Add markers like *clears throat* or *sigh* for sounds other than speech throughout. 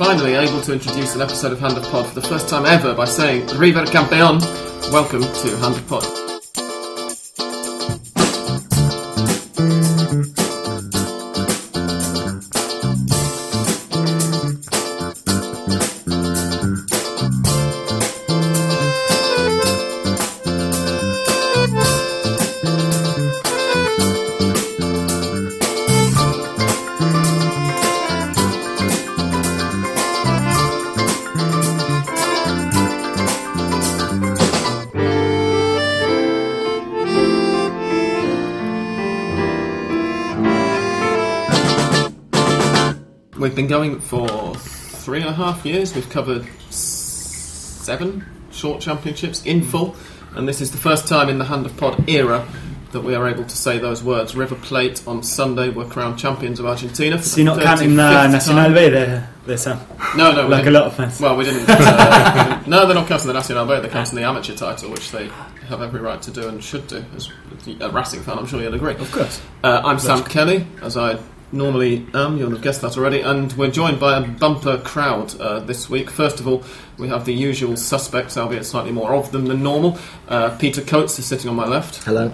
finally able to introduce an episode of Hand of Pod for the first time ever by saying River Campeón. Welcome to Hand of Pod. Going for three and a half years. We've covered seven short championships in full, and this is the first time in the Hand of Pod era that we are able to say those words. River Plate on Sunday were crowned champions of Argentina. For So you're not counting the Nacional. B there, there Sam? No, no, Like a lot of fans. Well, we didn't. Uh, no, they're not counting the Nacional B. They're counting the amateur title, which they have every right to do and should do. As a Racing fan, I'm sure you'll agree. Of course. Uh, I'm Sam Kelly, as I normally am. You'll have guessed that already. And we're joined by a bumper crowd uh, this week. First of all, we have the usual suspects, albeit slightly more of them than normal. Uh, Peter Coates is sitting on my left. Hello.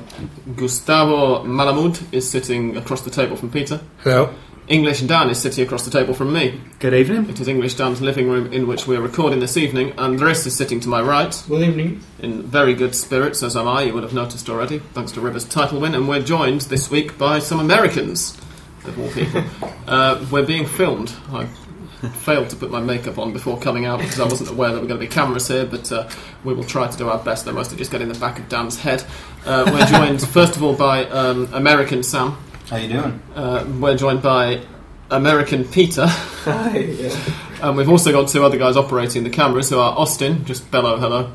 Gustavo Malamud is sitting across the table from Peter. Hello. English Dan is sitting across the table from me. Good evening. It is English Dan's living room in which we are recording this evening. and Andres is sitting to my right Good evening. in very good spirits, as am I, you would have noticed already, thanks to Rivers' title win. And we're joined this week by some Americans, of all people. uh, we're being filmed. I failed to put my makeup on before coming out because I wasn't aware that there were going to be cameras here, but uh, we will try to do our best. They're mostly just getting the back of Dan's head. Uh, we're joined, *laughs* first of all, by um, American Sam. How you doing? Uh, we're joined by American Peter. Hi. Yeah. *laughs* And we've also got two other guys operating the cameras who are Austin, just bellow hello,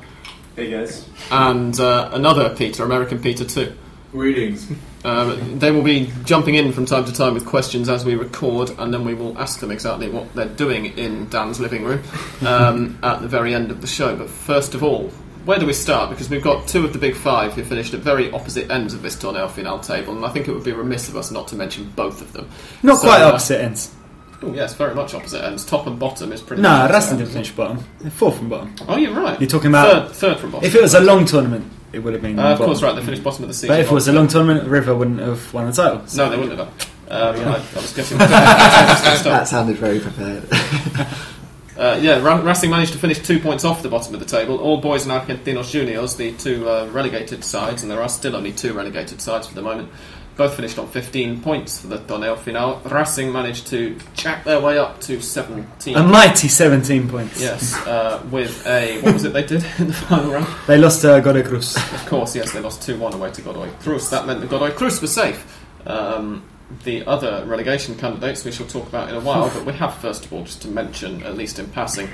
Hey guys. and uh, another Peter, American Peter too. Greetings. Um, they will be jumping in from time to time with questions as we record, and then we will ask them exactly what they're doing in Dan's living room um, *laughs* at the very end of the show. But first of all, where do we start? Because we've got two of the big five who finished at very opposite ends of this Torneo Final table, and I think it would be remiss of us not to mention both of them. Not So, quite uh, opposite ends. Oh, yes, very much opposite ends. Top and bottom is pretty No, much Racing opposite didn't ends. finish bottom. They're Fourth from bottom. Oh, you're right. You're talking about- third, third from bottom. If it was a long tournament, it would have been. uh, of bottom. course, right. They finished bottom of the season. But if it was a long tournament, River wouldn't have won the title. no, they wouldn't have. done. Um, I, I was getting. uh, *laughs* That sounded very prepared. *laughs* yeah, Ra- Racing managed to finish two points off the bottom of the table. All boys and Argentinos Juniors, the two uh, relegated sides, and there are still only two relegated sides for the moment. Both finished on 15 points for the Torneo Final. Racing managed to jack their way up to 17. A mighty 17 points. Yes, uh, with a what was it they did *laughs* in the final round? They lost to Godoy Cruz. Of course, yes, they lost 2 1 away to Godoy Cruz. That meant that Godoy Cruz was safe. Um, the other relegation candidates we shall talk about in a while, but we have, first of all, just to mention, at least in passing,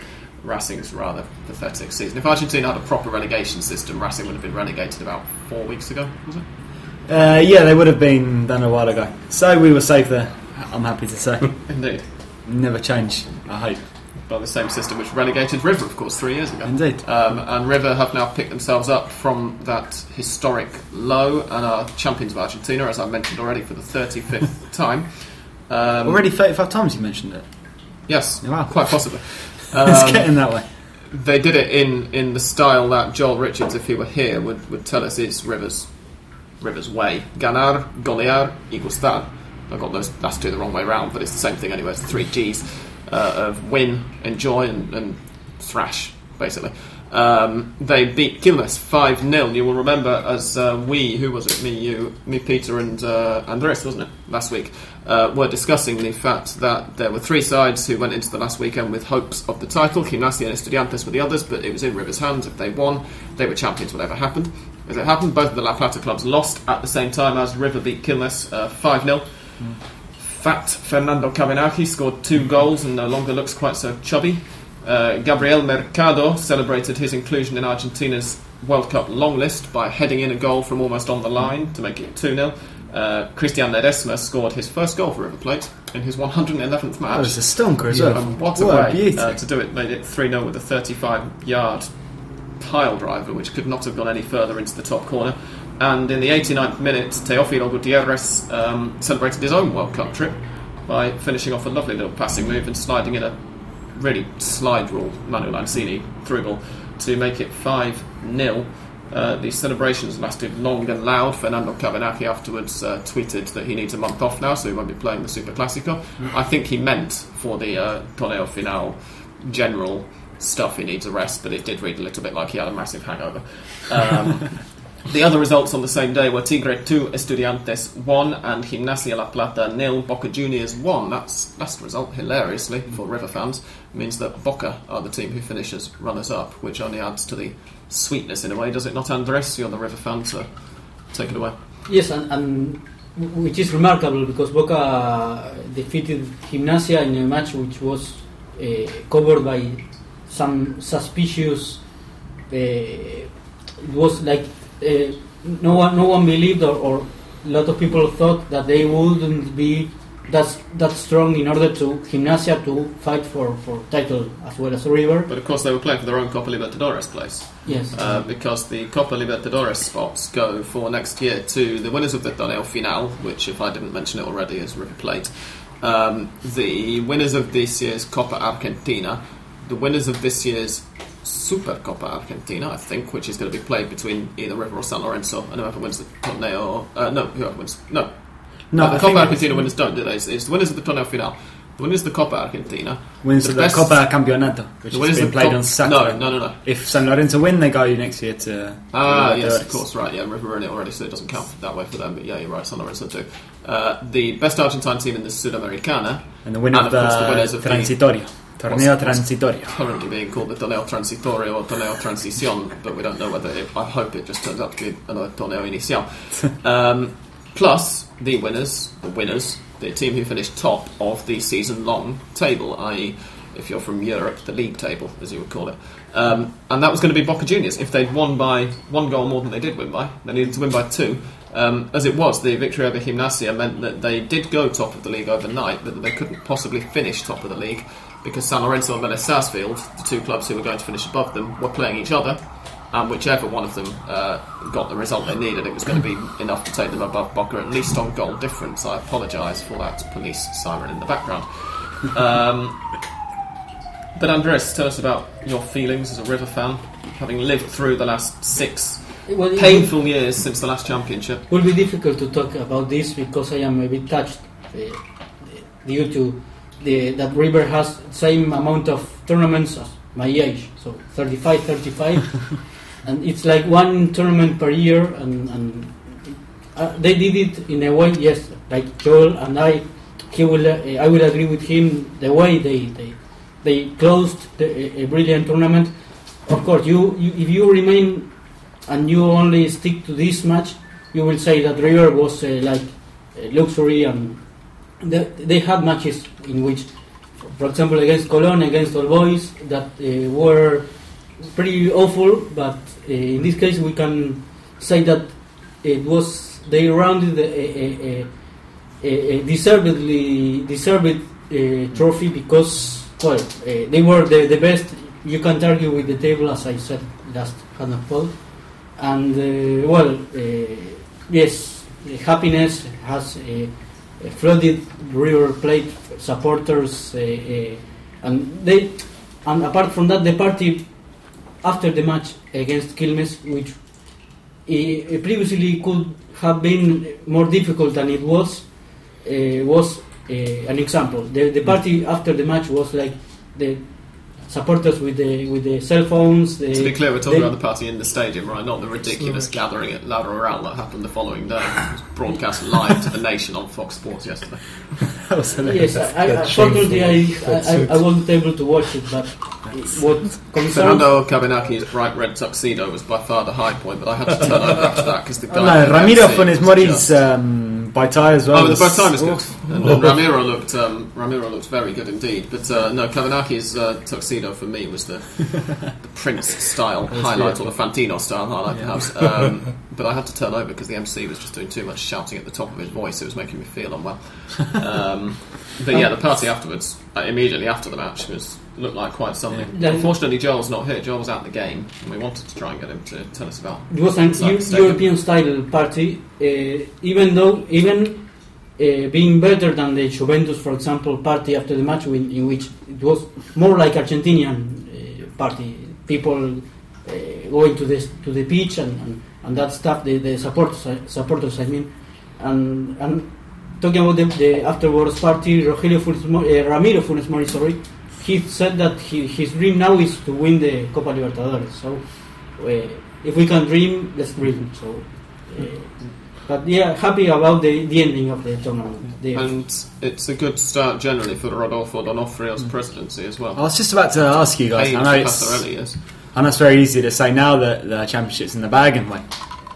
Racing's rather pathetic season. If Argentina had a proper relegation system, Racing would have been relegated about four weeks ago, was it? Uh, yeah, they would have been done a while ago. So we were safe there. I'm happy to say. *laughs* Indeed. Never change. I hope. By the same system which relegated River, of course, three years ago. Indeed. Um, and River have now picked themselves up from that historic low and are champions of Argentina, as I mentioned already, for the 35th *laughs* time. Um, Already 35 times you mentioned it. Yes, Wow. quite possibly. *laughs* it's Um, getting that way. they did it in, in the style that Joel Richards, if he were here, would, would tell us is Rivers Rivers way. Ganar, golear, y gustar. I got those last two the wrong way round, but it's the same thing anyway. It's three G's uh, of win, enjoy, and, and thrash, basically. Um, they beat Quilmes 5 0. You will remember as uh, we, who was it? Me, you, me, Peter, and uh, Andres, wasn't it? Last week, uh, were discussing the fact that there were three sides who went into the last weekend with hopes of the title. Gimnasia and Estudiantes were the others, but it was in River's hands. If they won, they were champions, whatever happened. As it happened, both of the La Plata clubs lost at the same time as River beat Quilmes uh, 5 0. Fat Fernando Cavenaghi scored two goals and no longer looks quite so chubby. Uh, Gabriel Mercado celebrated his inclusion in Argentina's World Cup long list by heading in a goal from almost on the line to make it 2 0. Uh, Christian Ledesma scored his first goal for River Plate in his 111th match. That was a stonker as well. What a What way beauty. uh, to do it. Made it 3 0 with a 35 yard pile driver, which could not have gone any further into the top corner. And in the 89th minute, Teofilo Gutierrez um, celebrated his own World Cup trip by finishing off a lovely little passing move and sliding in a really slide rule Manuel Lanzini through ball to make it 5 0. Uh, the celebrations lasted long and loud. Fernando Cavenaghi afterwards uh, tweeted that he needs a month off now, so he won't be playing the Super Classico. I think he meant for the uh, Torneo Final general stuff he needs a rest, but it did read a little bit like he had a massive hangover. Um, *laughs* the other results on the same day were Tigre 2, Estudiantes 1, and Gimnasia La Plata nil, Boca Juniors 1. That's last result, hilariously, for River fans, means that Boca are the team who finishes runners up, which only adds to the sweetness in a way, does it not, Andres? You're the River fan, so take it away. Yes, and, and which is remarkable because Boca defeated Gimnasia in a match which was uh, covered by some suspicious. Uh, it was like uh, no one, no one believed, or, or a lot of people thought that they wouldn't be that that strong in order to Gimnasia to fight for, for title as well as River. But of course, they were playing for their own Copa Libertadores place. Yes, Uh, because the Copa Libertadores spots go for next year to the winners of the Torneo Final, which, if I didn't mention it already, is River Plate. Um, the winners of this year's Copa Argentina, the winners of this year's Super Copa Argentina, I think, which is going to be played between either River or San Lorenzo, and whoever wins the Torneo. Uh, no, whoever wins. No. No, Uh, the Copa Argentina winners don't, do they? It's, the winners of the Torneo Final. The winners of the Copa Argentina. Wins the the, best- Copa Campeonato, which the has winners been of played Cop- on Saturday. No, no, no, no. If San Lorenzo win, they go next year to. Ah, yes, of course, right. Yeah, River are in it already, so it doesn't count that way for them. But yeah, you're right. San Lorenzo too. Uh, the best Argentine team in the Sudamericana, And the winner And of of course the the winners of the-. Torneo What's- what's- Transitorio. currently being called the Torneo Transitorio or Torneo Transición, but we don't know whether. It, I hope it just turns out to be another Torneo Inicial. *laughs* um, plus the winners, the winners, the team who finished top of the season-long table, i.e. If you're from Europe, the league table, as you would call it, um, and that was going to be Boca Juniors. If they'd won by one goal more than they did win by, they needed to win by two. Um, as it was, the victory over Gimnasia meant that they did go top of the league overnight, but that they couldn't possibly finish top of the league because San Lorenzo and Vélez Sarsfield, the two clubs who were going to finish above them, were playing each other, and whichever one of them uh, got the result they needed, it was going to be enough to take them above Boca, at least on goal difference. I apologise for that police siren in the background. Um, but Andres, tell us about your feelings as a River fan, having lived through the last six well, it painful years since the last championship. It will be difficult to talk about this because I am a bit touched uh, due to the, that River has same amount of tournaments as my age, so 35, 35, *laughs* and it's like one tournament per year, and, and uh, they did it in a way, yes, like Joel and I, he will, uh, I will agree with him the way they they, they closed the, a, brilliant tournament. Of course, you, you if you remain and you only stick to this match, you will say that River was uh, like uh, luxury and they, they had matches in which, for example, against Colón, against All Boys, that uh, were pretty awful. But uh, in this case, we can say that it was they rounded a, a, a, a, deservedly deserved uh, trophy because well uh, they were the, the best. You can't argue with the table, as I said last hand poll and uh, well, yes, happiness has flooded River Plate supporters, uh, uh, and they, and apart from that, the party after the match against Quilmes, which uh, previously could have been more difficult than it was, uh, was uh, an example. The, the party after the match was like the supporters with the with the cell phones. The, To be clear, we're talking they- about the party in the stadium, right? Not the ridiculous gathering at La Rural that happened the following day. It was *laughs* broadcast live to the nation on Fox Sports yesterday. *laughs* That was. Yes, I, I, unfortunately, I, I, I. I wasn't able to watch it, but what concerns Fernando Cavenaghi's bright red tuxedo was by far the high point, but I had to turn over after that because the guy. No, Ramiro MC Funes was Mori's just- um, um, by tie as well. Oh, the was- both time was good, and, and Ramiro looked um, Ramiro looked very good indeed. But uh, no, Cavenaghi's uh, tuxedo for me was the, the Prince style highlight or the Fantino style highlight, perhaps. Um, but I had to turn over because the MC was just doing too much shouting at the top of his voice. It was making me feel unwell. Um, but yeah, the party afterwards, uh, immediately after the match, was looked like quite something. Yeah. Unfortunately, Joel's not here. Joel was at the game, and we wanted to try and get him to tell us about. it was an It's like Eu- stadium. European style party, uh, even though even uh, being better than the Juventus, for example, party after the match, in, in which it was more like Argentinian uh, party. People uh, going to the to the pitch and, and, and that stuff. The, the supporters, supporters, I mean, and and talking about the, the afterwards party, Rogelio Funes uh, Ramiro Funes Mori, sorry, he said that he, his dream now is to win the Copa Libertadores. So uh, if we can dream, let's dream. So. Uh, but yeah, happy about the, the ending of the tournament. The, And it's a good start generally for Rodolfo Donofrio's Mm. presidency as well. I was just about to ask you guys. Paid I know it's, Passarella, yes. I know it's very easy to say now that the championship's in the bag, and like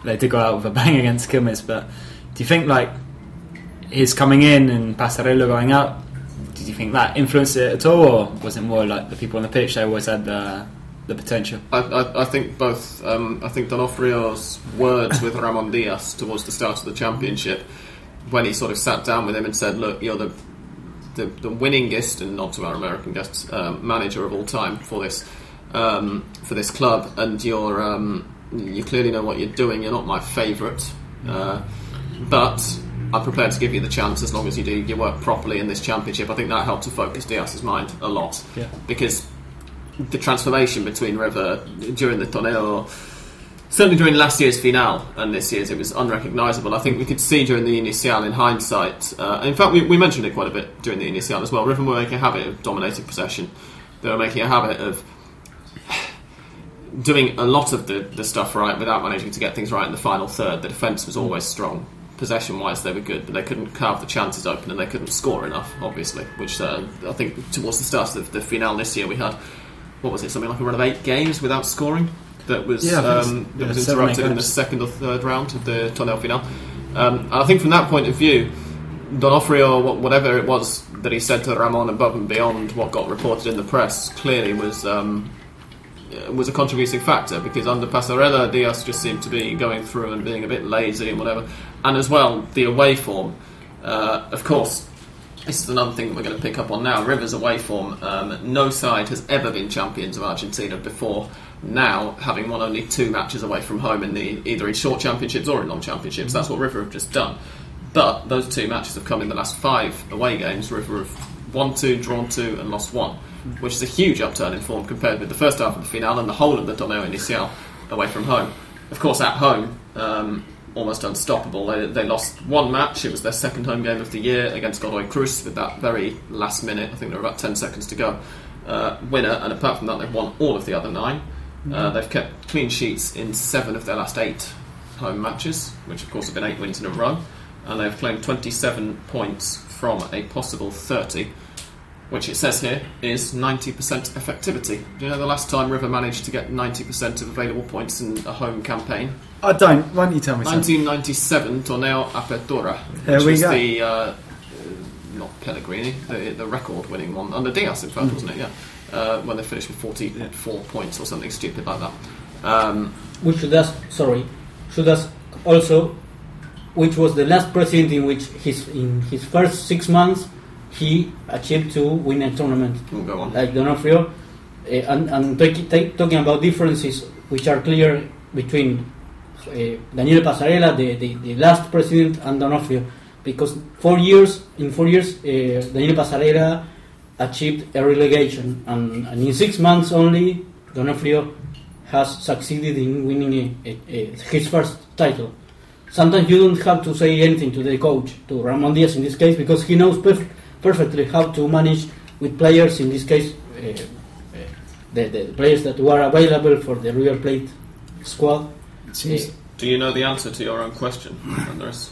they did go out with a bang *laughs* against Quilmes. But do you think like his coming in and Passarella going out? Think that influenced it at all, or was it more like the people on the pitch? They always had the the potential. I, I, I think both. Um, I think Donofrio's words with Ramon Diaz towards the start of the championship, when he sort of sat down with him and said, "Look, you're the the, the winningest and not to our American guests um, manager of all time for this um, for this club, and you're um, you clearly know what you're doing. You're not my favourite, uh, but." I'm prepared to give you the chance as long as you do your work properly in this championship. I think that helped to focus Diaz's mind a lot Yeah. because the transformation between River during the torneo, certainly during last year's finale and this year's, it was unrecognisable. I think we could see during the Inicial in hindsight. Uh, in fact, we, we mentioned it quite a bit during the Inicial as well. River were making a habit of dominating possession. They were making a habit of doing a lot of the, the stuff right without managing to get things right in the final third. The defence was always strong. Possession wise, they were good, but they couldn't carve the chances open and they couldn't score enough, obviously. Which uh, I think towards the start of the, the finale this year, we had what was it, something like a run of eight games without scoring that was Yeah, um, that yeah, was interrupted in the second or third round of the torneo final. Um, and I think from that point of view, Donofrio, wha- whatever it was that he said to Ramon above and beyond what got reported in the press, clearly was um, was a contributing factor because under Passarella, Diaz just seemed to be going through and being a bit lazy and whatever. And as well, the away form, uh, of course, this is another thing that we're going to pick up on now. Rivers away form. Um, no side has ever been champions of Argentina before. Now, having won only two matches away from home in the either in short championships or in long championships, that's what River have just done. But those two matches have come in the last five away games. River have won two, drawn two, and lost one, which is a huge upturn in form compared with the first half of the finale and the whole of the Torneo Inicial away from home. Of course, at home, um, almost unstoppable. They, they lost one match. It was their second home game of the year against Godoy Cruz with that very last minute. I think there were about ten seconds to go. Uh, winner, and apart from that, they've won all of the other nine. Uh, they've kept clean sheets in seven of their last eight home matches, which of course have been eight wins in a row, and they've claimed 27 points from a possible 30, which it says here is 90% effectivity. Do you know the last time River managed to get 90% of available points in a home campaign? I don't. Why don't you tell me something? 1997 Torneo Apertura, There which we was go. the uh, not Pellegrini, the, the record-winning one under Diaz, in fact, Mm. wasn't it? Yeah, uh, when they finished with 44 points or something stupid like that. Um, we should ask, sorry, should ask also which was the last president in which his in his first six months he achieved to win a tournament. We'll. Like Donofrio, uh, and, and talk- ta- talking about differences which are clear between uh, Daniel Passarella, the, the, the last president, and Donofrio, because four years in four years uh, Daniel Passarella achieved a relegation, and, and in six months only Donofrio has succeeded in winning a, a, a, his first title. Sometimes you don't have to say anything to the coach, to Ramon Diaz in this case, because he knows perf- perfectly how to manage with players, in this case, uh, uh, the, the players that were available for the River Plate squad. Seems- Uh, Do you know the answer to your own question, Andres?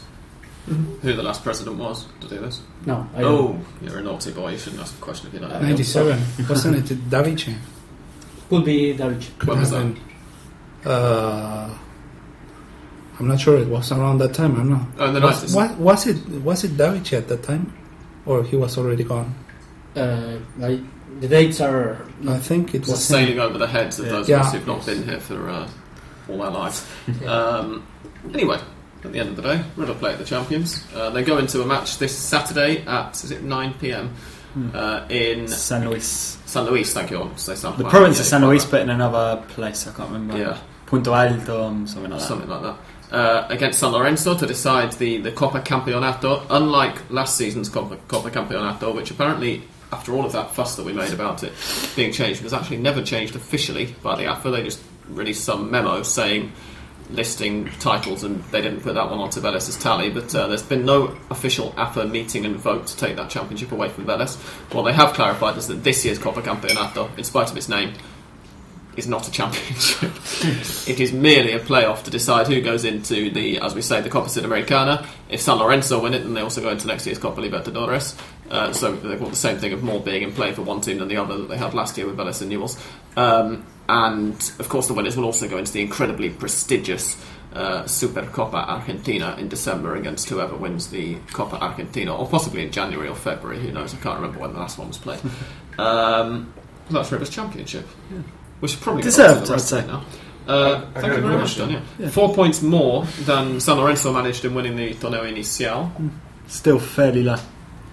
Who the last president was to do this? no, I don't. Oh, you're a naughty boy. You shouldn't ask a question if you don't know. 97, wasn't it Davicce? Could be Darich. When was that? Uh, I'm not sure. It was around that time. I'm not. Oh, in the was, 90s. wa- was it was it Davicce at that time, or he was already gone? Uh, I, the dates are I think it was sailing him. over the heads of Yeah. those Yeah. of us who've not been here for uh, all our lives. *laughs* Um, anyway, at the end of the day, River Plate the champions. Uh, they go into a match this Saturday at is it 9 p.m. Uh, in San Luis. San Luis. Thank you. I say San The province of San Luis, but in another place. I can't remember. Yeah. Punto Alto, um, something like that. something like that. Uh, against San Lorenzo to decide the, the Copa Campeonato, unlike last season's Copa, Campeonato, which apparently, after all of that fuss that we made about it being changed, was actually never changed officially by the AFA. They just released some memo saying listing titles, and they didn't put that one onto Vélez's tally. But uh, there's been no official AFA meeting and vote to take that championship away from Vélez. What they have clarified is that this year's Copa Campeonato, in spite of its name, is not a championship. it is merely a playoff to decide who goes into the, as we say, the Copa Sudamericana. If San Lorenzo win it, then they also go into next year's Copa Libertadores. Uh, so they've got the same thing of more being in play for one team than the other that they had last year with Vélez and Newell's. Um, and of course, the winners will also go into the incredibly prestigious uh, Supercopa Argentina in December against whoever wins the Copa Argentina, or possibly in January or February. Who knows? I can't remember when the last one was played. *laughs* Um, that's Rivers Championship, which is probably Deserved, I'd say. now. Uh, I thank you very much, question. Don. Yeah. Four points more than San Lorenzo managed in winning the Torneo Inicial. Still fairly low.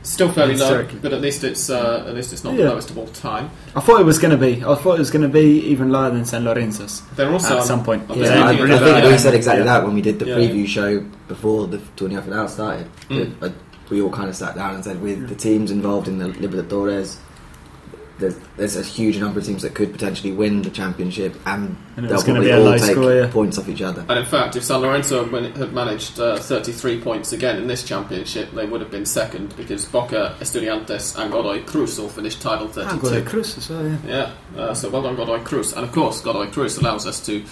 Still fairly low, but at least it's uh, at least it's not Yeah. the lowest of all time. I thought it was going to be. I thought it was going to be even lower than San Lorenzo's. They're also At some point. I'm Yeah, Yeah, I, I looking think that, we said exactly Yeah. that when we did the Yeah. preview show before the Torneo Final started. Mm. We all kind of sat down and said, with the teams involved in the Libertadores, there's, there's a huge number of teams that could potentially win the championship, and, And they'll was gonna probably be a all low take score, yeah. points off each other. And in fact, if San Lorenzo had managed uh, 33 points again in this championship, they would have been second because Boca, Estudiantes, and Godoy Cruz all finished tied on 32. Ah, Godoy Cruz as well, yeah. Yeah, uh, so well done Godoy Cruz. And of course, Godoy Cruz allows us to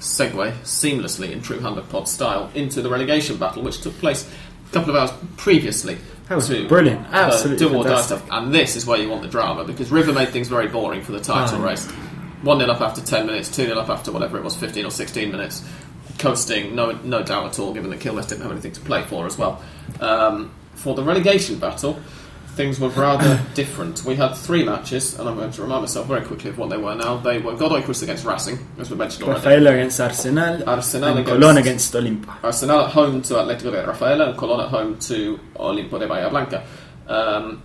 segue seamlessly in true 100 pod style into the relegation battle, which took place a couple of hours previously. That was to, brilliant. uh, Absolutely do or die stuff. And this is where you want the drama because River made things very boring for the title Oh, race. 1 0 up after 10 minutes, 2 0 up after whatever it was, 15 or 16 minutes. Coasting, no, no doubt at all, given that Quilmes didn't have anything to play for as well. Um, for the relegation battle, things were rather *coughs* different. We had three matches, and I'm going to remind myself very quickly of what they were now. They were Godoy Cruz against Racing, as we mentioned already. Rafaela against Arsenal, Arsenal and against- Colón against Olimpo. Arsenal at home to Atletico de Rafaela and Colón at home to Olimpo de Bahia Blanca. Um,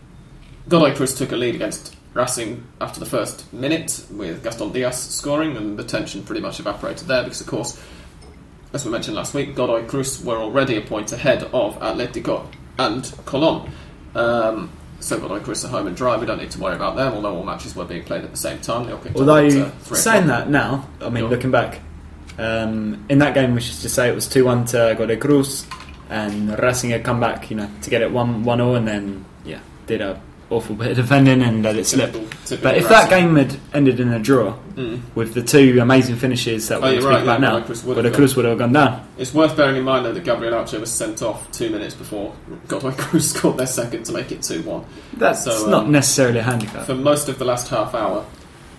Godoy Cruz took a lead against Racing after the first minute with Gaston Diaz scoring, and the tension pretty much evaporated there because, of course, as we mentioned last week, Godoy Cruz were already a point ahead of Atletico and Colón. Um, so Cruz are home and dry. We don't need to worry about them, although all matches were being played at the same time. They all kicked Although, saying that now, I mean, looking back, um, in that game, we should just say it was 2 1 to Godoy Cruz, and Racing had come back, you know, to get it 1 1 0, and then, yeah, did a awful bit of defending and let it slip. Typical- typical But if that game had ended in a draw, Mm. with the two amazing finishes that Oh, you're speak right, about yeah, now, Godoy Cruz would have Godoy gone. Cruz would have gone down. It's worth bearing in mind though that Gabriel Archer was sent off two minutes before Godoy *laughs* Cruz scored their second to make it 2 1. That's So, um, not necessarily a handicap. For most of the last half hour,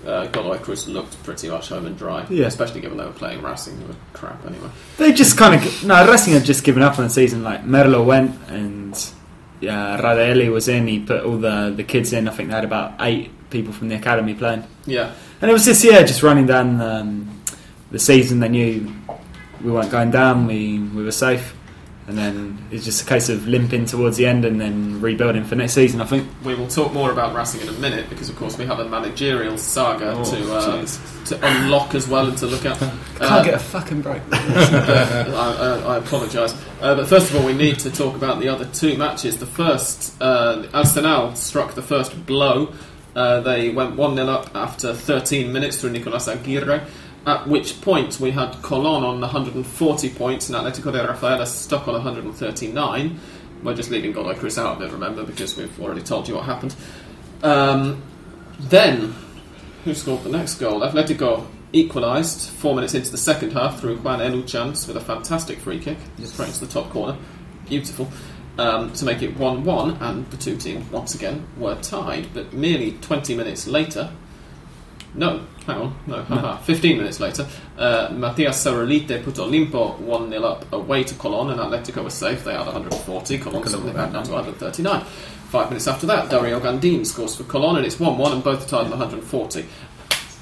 uh, Godoy Cruz looked pretty much home and dry, Yeah. especially given they were playing Racing, who were crap anyway. They just kind of no. Racing had just given up on the season. Like Merlo went and yeah, Radaelli was in. He put all the the kids in. I think they had about eight people from the academy playing, Yeah, and it was this year just running down um, the season. They knew we weren't going down. We we were safe, and then it's just a case of limping towards the end and then rebuilding for next season. I think. we will talk more about Racing in a minute because, of course, we have a managerial saga Oh, to uh, to unlock as well and to look at. Can't Uh, get a fucking break. *laughs* I, I, I apologise. Uh, but first of all, we need to talk about the other two matches. The first, uh, Arsenal struck the first blow. Uh, they went 1 0 up after 13 minutes through Nicolas Aguirre. At which point we had Colon on 140 points and Atletico de Rafaela stuck on 139. We're just leaving Godoy Cruz out of it, remember, because we've already told you what happened. Um, then, who scored the next goal? Atletico equalised four minutes into the second half through Juan Eluchans with a fantastic free kick, straight into the top corner. Beautiful. Um, to make it 1 1, and the two teams once again were tied. But merely 20 minutes later, no, hang on, no, *laughs* haha, 15 minutes later, uh, Matias Sarulyte put Olimpo 1 0 up away to Colon, and Atletico was safe. They had 140, Colon suddenly back down to 139. Five minutes after that, Dario Gandin scores for Colon, and it's 1 1, and both are tied on 140.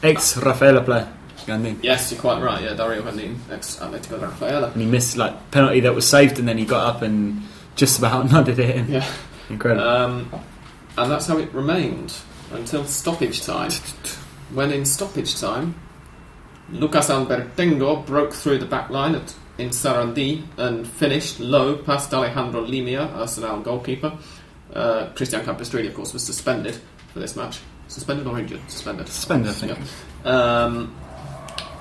Ex Rafaela player, Gandín. Yes, you're quite right. Yeah, Dario Gandin, ex Atletico Rafaela. and he missed like penalty that was saved, and then he got up and just about *laughs* nodded it in. Yeah. Incredible. Um, and that's how it remained until stoppage time. *laughs* When in stoppage time, Lucas Albertengo broke through the back line at in Sarandi and finished low past Alejandro Limia, Arsenal goalkeeper. Uh, Christian Campestrini, of course, was suspended for this match. Suspended or injured? Suspended. Suspended, I think. Yeah. Um,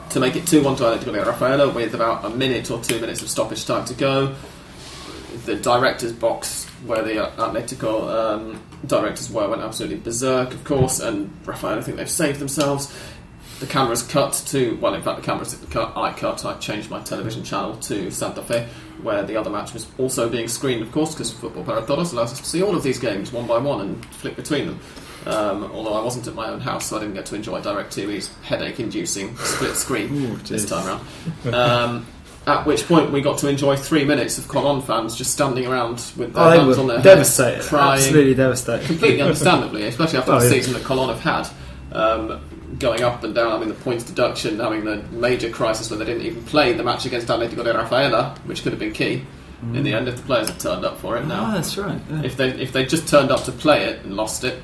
to make it 2 1 to Atletico de Rafaela with about a minute or two minutes of stoppage time to go. The director's box, where the Atletico um, directors were, went absolutely berserk, of course, and Rafaela think they've saved themselves. The camera's cut to, well, in fact, the camera's cut. I cut, I changed my television channel to Santa Fe, where the other match was also being screened, of course, because Football para Todos allows us to see all of these games one by one and flick between them. Um, although I wasn't at my own house, so I didn't get to enjoy DirecTV's headache-inducing split screen this time around. *laughs* Um, at which point we got to enjoy three minutes of Colon fans just standing around with their Oh, hands on their devastated. heads, crying, Absolutely devastated. completely understandably, especially after *laughs* Oh, the yeah. season that Colon have had, um, going up and down, having the points deduction, having the major crisis where they didn't even play the match against Atletico de Rafaela, which could have been key in the end if the players had turned up for it. Oh, Now, that's right. yeah. if they if they just turned up to play it and lost it,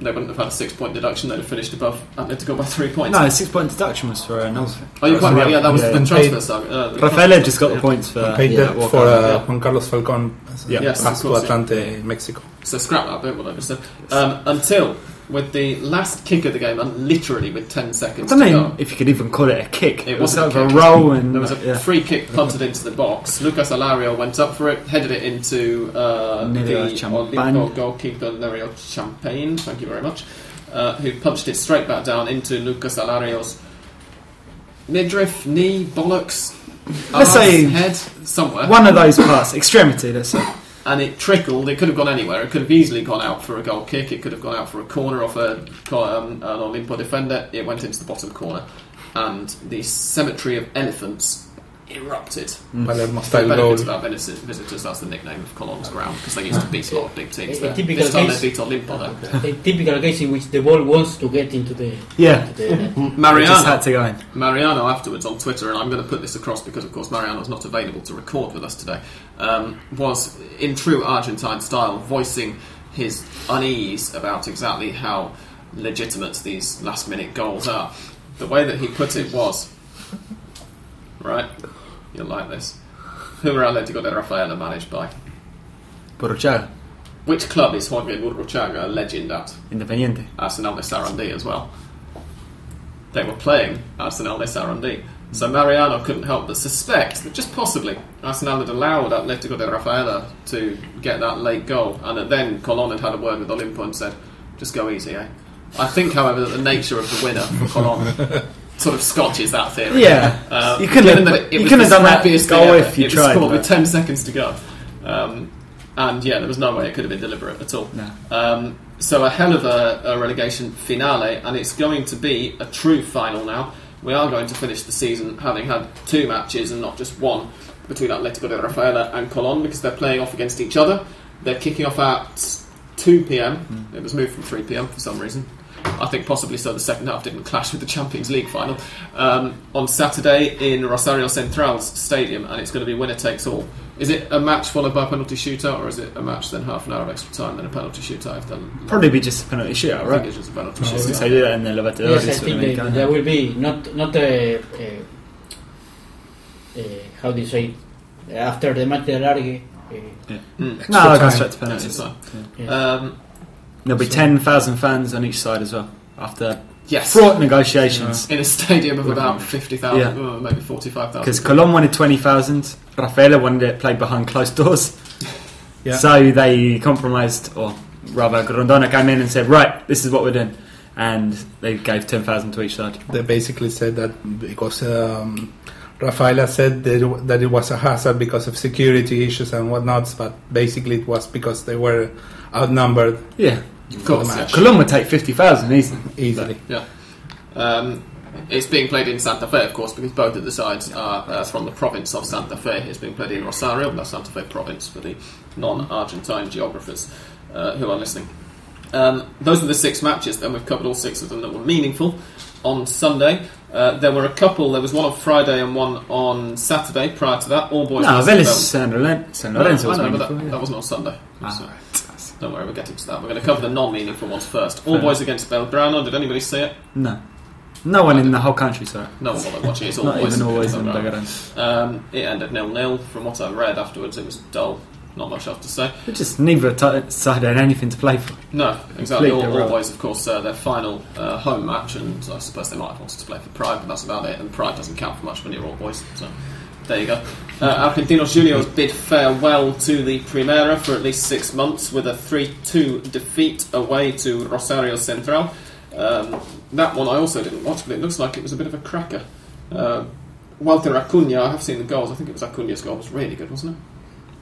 they wouldn't have had a six point deduction. They'd have finished above Atletico by three points. No, six point deduction was for uh, Nelson. Oh, you're quite right. Yeah, that was Yeah. the transfer paid- saga. Uh, the Rafaela just got saga, the points for. I paid yeah, that for uh, yeah. Juan Carlos Falcon Yeah. Yes, pass of course, to yeah. Atlante, Mexico. So scrap that bit, what I just said. Um, until with the last kick of the game, and literally with ten seconds don't to go. if you could even call it a kick. It was sort a of a roll and There was a yeah. free kick punted into the box. Lucas Alario went up for it, headed it into uh, Nereo the. Olimpo goalkeeper Nereo Champagne. Thank you very much. Uh, who punched it straight back down into Lucas Alario's midriff, knee, bollocks, Let's say head, somewhere. one of those parts, extremity. Let's say. And it trickled. It could have gone anywhere. It could have easily gone out for a goal kick. It could have gone out for a corner off a um, an Olimpo defender. It went into the bottom corner, and the cemetery of elephants erupted. Palermo For the style goal. benefit of our visit- visitors, that's the nickname of Colon's ground because they used to beat a lot of big teams A- a there. typical This time case- they beat Olimpo though. a typical case in which the ball wants to get into the Yeah. into the *laughs* net. It just Mariano, had to go in. Mariano afterwards on Twitter, and I'm going to put this across because, of course, Mariano's not available to record with us today, um, was in true Argentine style voicing his unease about exactly how legitimate these last minute goals are. The way that he put it was, right, you'll like this. Who are Atletico de Rafaela managed by? Burruchaga, Which club is Jorge Burruchaga a legend at? Independiente. Arsenal de Sarandí as well. They were playing Arsenal de Sarandí. So Mariano couldn't help but suspect that just possibly Arsenal had allowed Atletico de Rafaela to get that late goal, and that then Colon had had a word with Olimpo and said, "Just go easy." Eh? I think, however, that the nature of the winner for Colon *laughs* sort of scotches that theory. Yeah. Uh, You couldn't have- that it, it you was couldn't the have done that scrappiest goal thing if you it tried, was scored with ten seconds to go. Um, and yeah, there was no way it could have been deliberate at all. No. Um, so a hell of a, a relegation finale, and it's going to be a true final now. We are going to finish the season having had two matches and not just one between Atletico de Rafaela and Colón because they're playing off against each other. They're kicking off at 2 p.m. Hmm. It was moved from 3 p.m. for some reason. I think possibly so the second half didn't clash with the Champions League final. Um, on Saturday in Rosario Central's stadium, and it's going to be winner takes all. Is it a match followed by a penalty shootout, or is it a match then half an hour of extra time, then a penalty shootout? If done, Probably be just a penalty shootout, I think right? it's just a penalty Since shootout. they do that in the Libertadores. Yes, I think they, Sudamericana. there will be not not a, a, a how do you say it? after the match de largue. Uh, Mm. No, I'll go time. straight There'll be 10,000 fans on each side as well after yes, fraught negotiations. in a stadium of about fifty thousand, Yeah. oh, maybe forty-five thousand. Because Colón wanted 20,000, Rafaela wanted it played behind closed doors. *laughs* Yeah. So they compromised, or rather, Grondona came in and said, right, this is what we're doing. And they gave 10,000 to each side. They basically said that because um, Rafaela said that it, that it was a hazard because of security issues and whatnot, but basically it was because they were outnumbered Yeah. Of for the match yeah. Colón would take 50,000 easily. easily. Yeah. Um, it's being played in Santa Fe, of course, because both of the sides are uh, from the province of Santa Fe. It's being played in Rosario, that's Santa Fe province for the non-Argentine geographers uh, who are listening. Um, those were the six matches. Then we've covered all six of them that were meaningful. On Sunday, uh, there were a couple. There was one on Friday and one on Saturday. Prior to that, all boys. No, versus Vélez Bel- San Lorenzo, San No, Lorenzo I was know, but that, yeah. that wasn't on Sunday. Ah, So- right. Don't worry, we're getting to that. We're going to cover the non-meaningful ones first. All Fair boys against Belgrano. Did anybody see it? No. No one in the whole country, sorry. No one bothered watching it. It's all Not boys even always in around. Um, it ended nil nil. From what I read afterwards, it was dull. Not much else to say. But just neither t- side had anything to play for. No, exactly. All, all boys, of course, uh, their final uh, home match, and I suppose they might have wanted to play for Pride, but that's about it. And Pride doesn't count for much when you're all boys. So there you go. Uh, Argentinos Juniors bid farewell to the Primera for at least six months with a 3-2 defeat away to Rosario Central. Um, that one I also didn't watch, but it looks like it was a bit of a cracker. Uh, Walter Acuna, I have seen the goals. I think it was Acuna's goal. It was really good, wasn't it?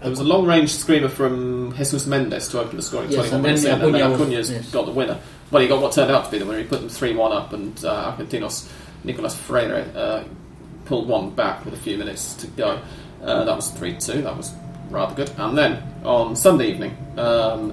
There was a long range screamer from Jesus Mendez to open the scoring Yes, 21 and minutes in, and then Acuna's yes. got the winner. Well, he got what turned out to be the winner. He put them 3 1 up, and uh, Argentinos Nicolas Freire uh, pulled one back with a few minutes to go. Uh, that was 3 2. That was rather good. And then on Sunday evening, um,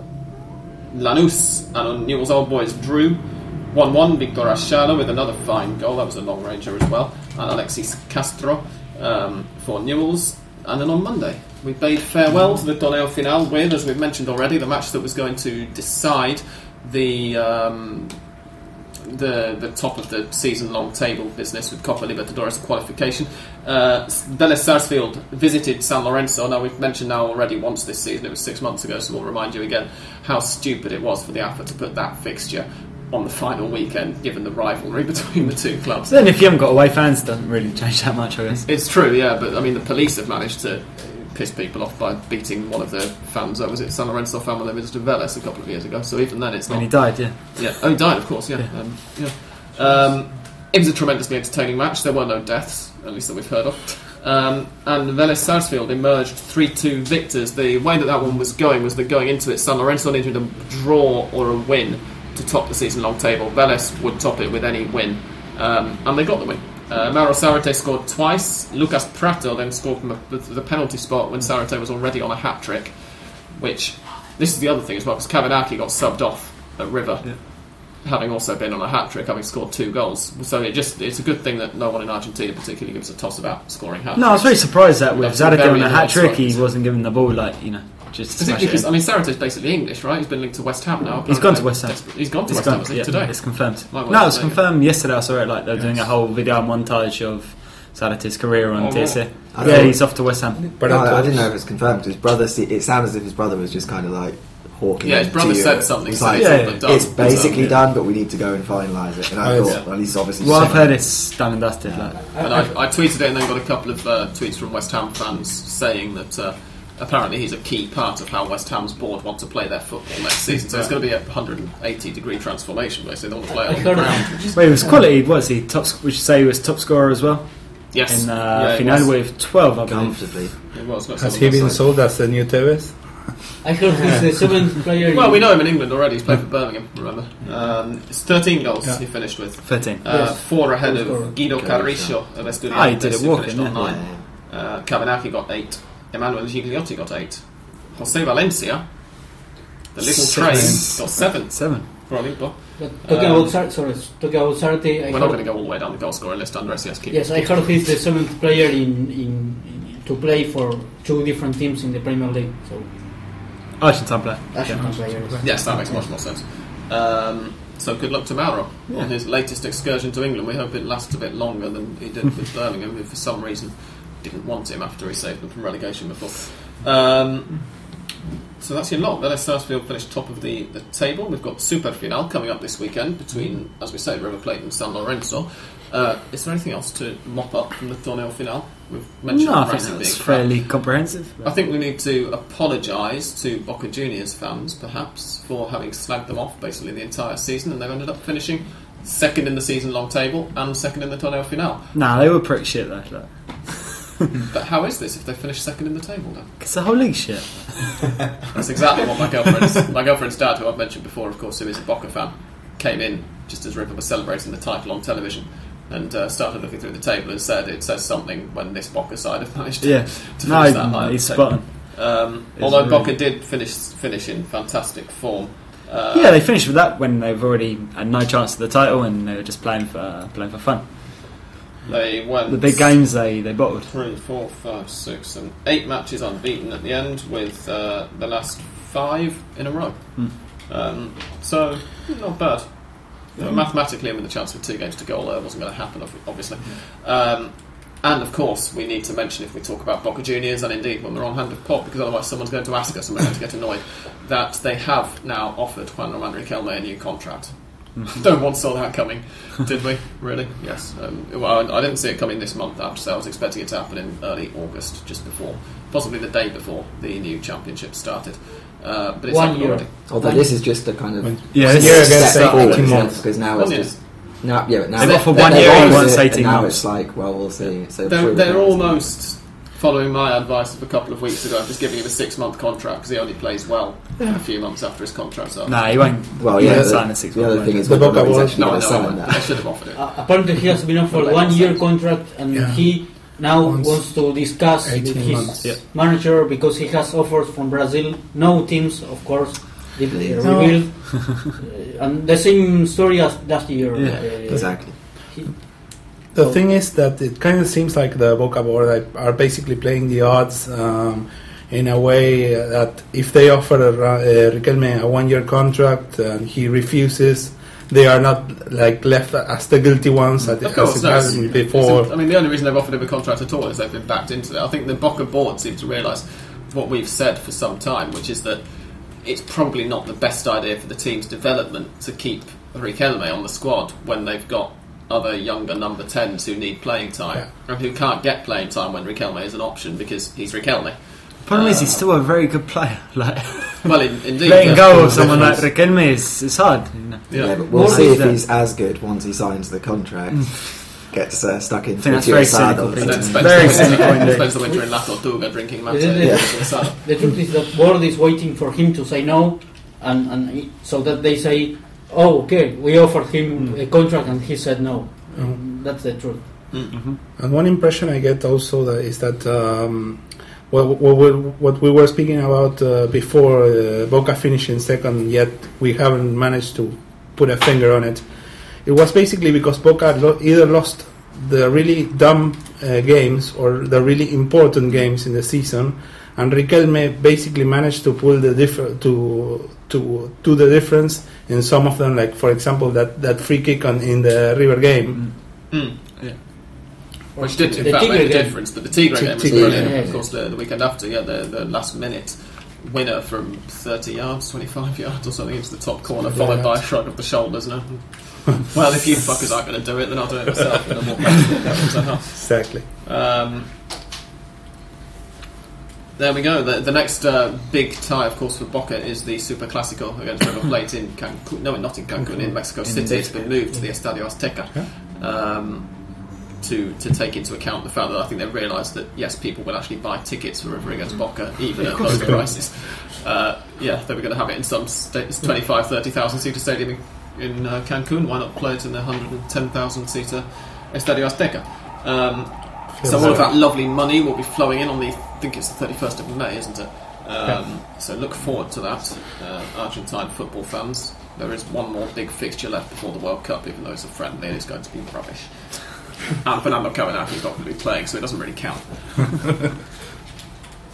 Lanús and Newell's Old Boys drew 1 1. Victor Ayala with another fine goal. That was a long ranger as well. And Alexis Castro um, for Newell's. And then on Monday, we bade farewell to the Torneo Final with, as we've mentioned already, the match that was going to decide the. Um, the the top of the season long table business with Copa Libertadores qualification. Uh, Vélez Sarsfield visited San Lorenzo. Now we've mentioned now already once this season. It was six months ago, so we'll remind you again how stupid it was for the AFA to put that fixture on the final weekend, given the rivalry *laughs* between the two clubs. Then, if you haven't got away fans, it doesn't really change that much, I guess. It's true, yeah, but I mean the police have managed to piss people off by beating one of their fans. Was it San Lorenzo fan when they visited Vélez a couple of years ago? So even then, it's not When he died, yeah. yeah. Oh, he died, of course. Yeah. Yeah. Um, yeah. Um, it was a tremendously entertaining match. There were no deaths, at least that we've heard of. Um, and Vélez Sarsfield emerged 3-2 victors. The way that that one was going was that going into it, San Lorenzo needed a draw or a win to top the season-long table. Vélez would top it with any win, um, and they got the win. Uh, Mauro Zarate scored twice. Lucas Prato then scored from a, the, the penalty spot when Zarate was already on a hat trick. Which this is the other thing as well because Cavenaghi got subbed off at River having also been on a hat trick, having scored two goals. So it just it's a good thing that no one in Argentina particularly gives a toss about scoring hat. No, I was very surprised that with That's on a hat trick, he wasn't given the ball, like, you know, just to smash it because. I mean Zarate's basically English, right? He's been linked to West Ham now. He's gone to West Ham. He's gone to It's West Ham gone- yeah, today. It's confirmed. My word, no, it was there you go. confirmed yesterday. I saw it. Like they were doing a whole video montage of Zarate's career on Oh, TSA. I Yeah, he's off to West Ham. But But I, I didn't know if it's confirmed. His brother, se- it sounded as if his brother was just kind of like hawking. Yeah, his brother said something. It's like, Yeah, all yeah. done. it's basically done, but we need to go and finalise it. And I Oh, thought, yeah. well, he's obviously. Well, I've heard it's done and dusted. Like, And I, I tweeted it and then got a couple of uh, tweets from West Ham fans saying that uh, apparently he's a key part of how West Ham's board want to play their football next season. So it's going to be a 180 degree transformation. Basically, they want to play on the ground. well, he was quality. Was he top? sc- Would you say he was top scorer as well Yes, in uh, Yeah, final with twelve? I believe. comfortably. It was. Has he been look. sold as the new Tevez? I heard he's the seventh player. Well, we know him in England already. He's played for Birmingham. Remember, um, it's 13 goals Yeah. he finished with. Thirteen. Uh, Yes. four ahead Goal of Guido Goal of Estudiantes. Ah, he did it who walking, finished on yeah. nine. Uh, Cavenaghi got eight. Emmanuel Gigliotti got eight. Jose Valencia, the little Seven. train, got seven Seven. for Olimpo. But talking Um, about sorry, talking about Sarte, I We're not going to go all the way down the goal scoring list. Andres, yes, keep. yes, I heard he's the seventh player in, in, in to play for two different teams in the Premier League. So Argentine player. Argentine player. yes. Yes, that makes much more sense. Um, so good luck to Mauro on his latest excursion to England. We hope it lasts a bit longer than he did with *laughs* Birmingham, who for some reason didn't want him after he saved them from relegation before. Um, so that's your lot. Vélez Sarsfield finished top of the, the table. We've got Super Final coming up this weekend between, as we say, River Plate and San Lorenzo. Uh, is there anything else to mop up from the Torneo Final? We've mentioned No, I think that's crap. fairly comprehensive. I think we need to apologise to Boca Juniors fans, perhaps, for having slagged them off basically the entire season, and they've ended up finishing second in the season-long table and second in the Torneo Final. Nah, they were pretty shit though. *laughs* But how is this if they finish second in the table? Then it's the holy shit. *laughs* that's exactly what my girlfriend's my girlfriend's dad, who I've mentioned before, of course, who is a Boca fan, came in just as River was celebrating the title on television. And uh, started looking through the table and said it says something when this Boca side have managed to, Yeah. to finish No, that high. he's spot. Um, although really- Boca did finish finish in fantastic form. Uh, Yeah, they finished with that when they've already had no chance of the title and they were just playing for playing for fun. They went The big games they they bottled. Three, four, five, six, seven, eight matches unbeaten at the end, with uh, the last five in a row. Hmm. Um, so not bad. But mathematically, and with the chance for two games to go, that wasn't going to happen, obviously. Um, and of course, we need to mention if we talk about Boca Juniors, and indeed when we're on Hand of Pod, because otherwise someone's going to ask us and we're going to get annoyed, that they have now offered Juan Roman Riquelme a new contract. *laughs* no one saw that coming, did we? Really? Yes. Um, well, I I didn't see it coming this month. After I was expecting it to happen in early August, just before, possibly the day before the new championship started. Uh, but it's One happened year. already. Although this is just a kind of Yeah, One this year is step step forward, 18 months. because now it's just now, yeah, but now They've offered they- one they year, offered once it, 18 and now it's like, well, we'll see. So They're, they're almost following my advice of a couple of weeks ago, I'm just giving him a six month contract because he only plays well a few months after his contract's up. Nah, he won't. Well, he yeah. won't The, sign a six the other thing is The whether or not Boca he's Board- actually No, I going to know, sign but they that. should have offered it. Uh, apparently, he has been offered Well, one year it. contract, and Yeah. he now Wants wants to discuss with his. Yeah. manager because he has offers from Brazil. No teams, of course, did uh, No. revealed. *laughs* Uh, and the same story as last year. Yeah, uh, Exactly. he- The So- thing is that it kind of seems like the Boca board are basically playing the odds um, in a way that if they offer a, uh, Riquelme a one-year contract and he refuses, they are not like left as the guilty ones as, course, as it no, before. I mean, the only reason they've offered him a contract at all is they've been backed into it. I think the Boca board seems to realise what we've said for some time, which is that it's probably not the best idea for the team's development to keep Riquelme on the squad when they've got other younger number 10s who need playing time and who can't get playing time when Riquelme is an option because he's Riquelme. Problem is, Uh, he's still a very good player. *laughs* Like Well, in, indeed. letting go of someone like Riquelme is, is hard. You know? Yeah. Yeah, but we'll More see if that- he's as good once he signs the contract. Gets uh, stuck into think that's a very Asado cynical, or And then something. spends, Very the, cynical winter, spends the winter in La Tortuga drinking mate. Yeah. in the sun. Truth is that world is waiting for him to say no, and, and he- so that they say, "Oh, okay, we offered him a contract and he said no." Mm. That's the truth. And one impression I get also that is that um, what, what, we- what we were speaking about uh, before uh, Boca finishing second, yet we haven't managed to put a finger on it. It was basically because Boca lo- either lost the really dumb uh, games or the really important games in the season, and Riquelme basically managed to pull the differ- to to do the difference in some of them. Like for example, that, that free kick on in the River game. Mm. Yeah. Which did in The fact Tigre make a game. difference, but the Tigre game was Tigre brilliant. game. Of course, the, the weekend after, yeah, the, the last minute winner from 30 yards, 25 *laughs* yards or something into the top corner, followed by a shrug of the shoulders. No, *laughs* well, if you fuckers aren't going to do it, then I'll do it myself. And then walk back to the. *laughs* Exactly. Um, there we go. The, the next uh, big tie, of course, for Boca is the Super Clasico against River *coughs* Plate in Cancun. No, not in Cancun, in Mexico In City. It's been moved to the Estadio Azteca um, to to take into account the fact that I think they've realised that yes, people will actually buy tickets for River against Boca even at low prices. Uh, yeah, they were going to have it in some states, 25, 30,000 seater stadium in, in uh, Cancun. Why not play it in the 110,000 seater Estadio Azteca? Um, so all of that lovely money will be flowing in on the, think it's the 31st of May, isn't it? Um, So look forward to that, uh, Argentine football fans. There is one more big fixture left before the World Cup, even though it's a friendly and it's going to be rubbish. *laughs* and Fernando Cavenaghi is not going to be playing, so it doesn't really count. *laughs*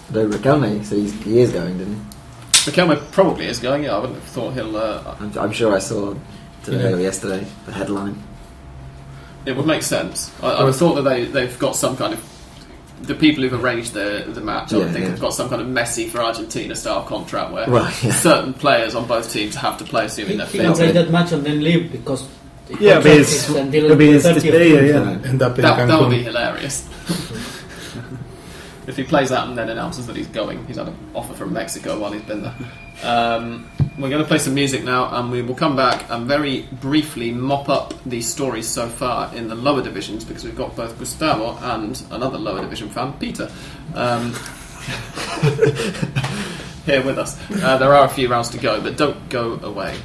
Though Riquelme, so he's, he is going, didn't he? Riquelme probably is going, yeah, I wouldn't have thought he'll... Uh, I'm, I'm sure I saw today Yeah. or yesterday the headline. it would make sense. I, I would have thought that they, they've got some kind of... The people who've arranged the, the match, I Yeah, think, yeah. have got some kind of Messi for Argentina style contract where Right, yeah. certain players on both teams have to play He, assuming they're he fit. can play that match and then leave because the Yeah, but it's- is until be the his 30th display, June. yeah. End up in That, that would be hilarious. *laughs* if he plays that and then announces that he's going, he's had an offer from Mexico while he's been there. Um, we're going to play some music now, and we will come back and very briefly mop up the stories so far in the lower divisions because we've got both Gustavo and another lower division fan, Peter. Um, *laughs* here with us. Uh, there are a few rounds to go, but don't go away.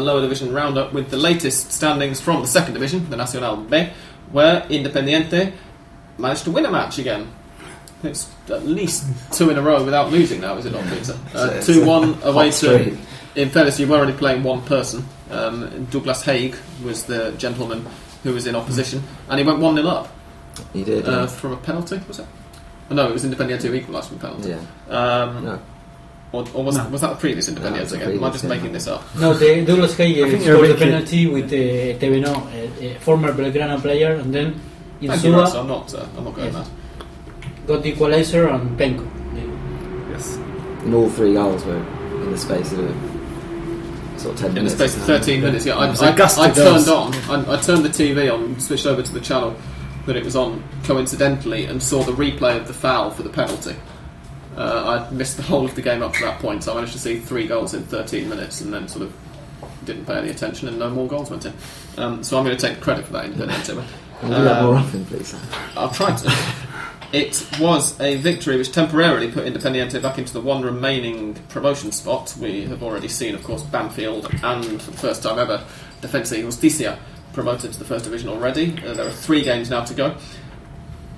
We're going to start, and lower division roundup with the latest standings from the second division, the Nacional B, where Independiente managed to win a match again. It's at least two in a row without losing now, is it not, Peter? Uh, 2 1 away to. In fairness, you were only playing one person. Um, Douglas Haig was the gentleman who was in opposition, and he went 1 0 up He did. uh, yeah. from a penalty, was it? Oh, no, it was Independiente who equalised from a penalty. yeah. Um, No. Or, or was, No. was that the previous No, Independiente it's the again? Am I just making this up? No, the Douglas Haig I uh, you're scored the a bit penalty with the Teveno, uh, a former Belgrano player, and then Thank you, Ross. Insua I'm not, uh, I'm not going Yes. mad. got the equalizer and Penco. Yes. And all three goals were in the space of sort of ten In the space of 13 minutes, yeah. I, It was I, a gust I turned on, I, I turned the TV on, switched over to the channel that it was on coincidentally, and saw the replay of the foul for the penalty. Uh, I'd missed the whole of the game up to that point, so I managed to see three goals in 13 minutes and then sort of didn't pay any attention and no more goals went in. Um, so I'm going to take credit for that Independiente. Can you do that more Um, often, please? I'll try to. It was a victory which temporarily put Independiente back into the one remaining promotion spot. We have already seen, of course, Banfield and, for the first time ever, Defensa y Justicia promoted to the first division already. Uh, there are three games now to go.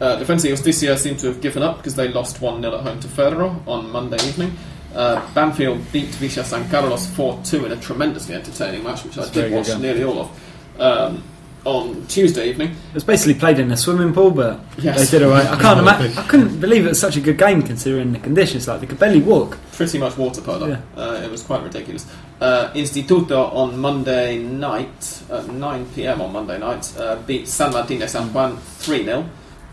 Uh, Defensa y Justicia seem to have given up because they lost 1 0 at home to Ferro on Monday evening. Uh, Banfield beat Villa San Carlos 4 2 in a tremendously entertaining match, which I It's a very did watch game. nearly all of. Um, on Tuesday evening, It was basically played in a swimming pool, but Yes. they did alright. I can't *laughs* imagine. I couldn't believe it was such a good game considering the conditions. Like they could barely walk. pretty much water polo. Yeah. Uh, it was quite ridiculous. Uh, Instituto on Monday night, at 9 pm on Monday night, uh, beat San Martin de San Juan 3 0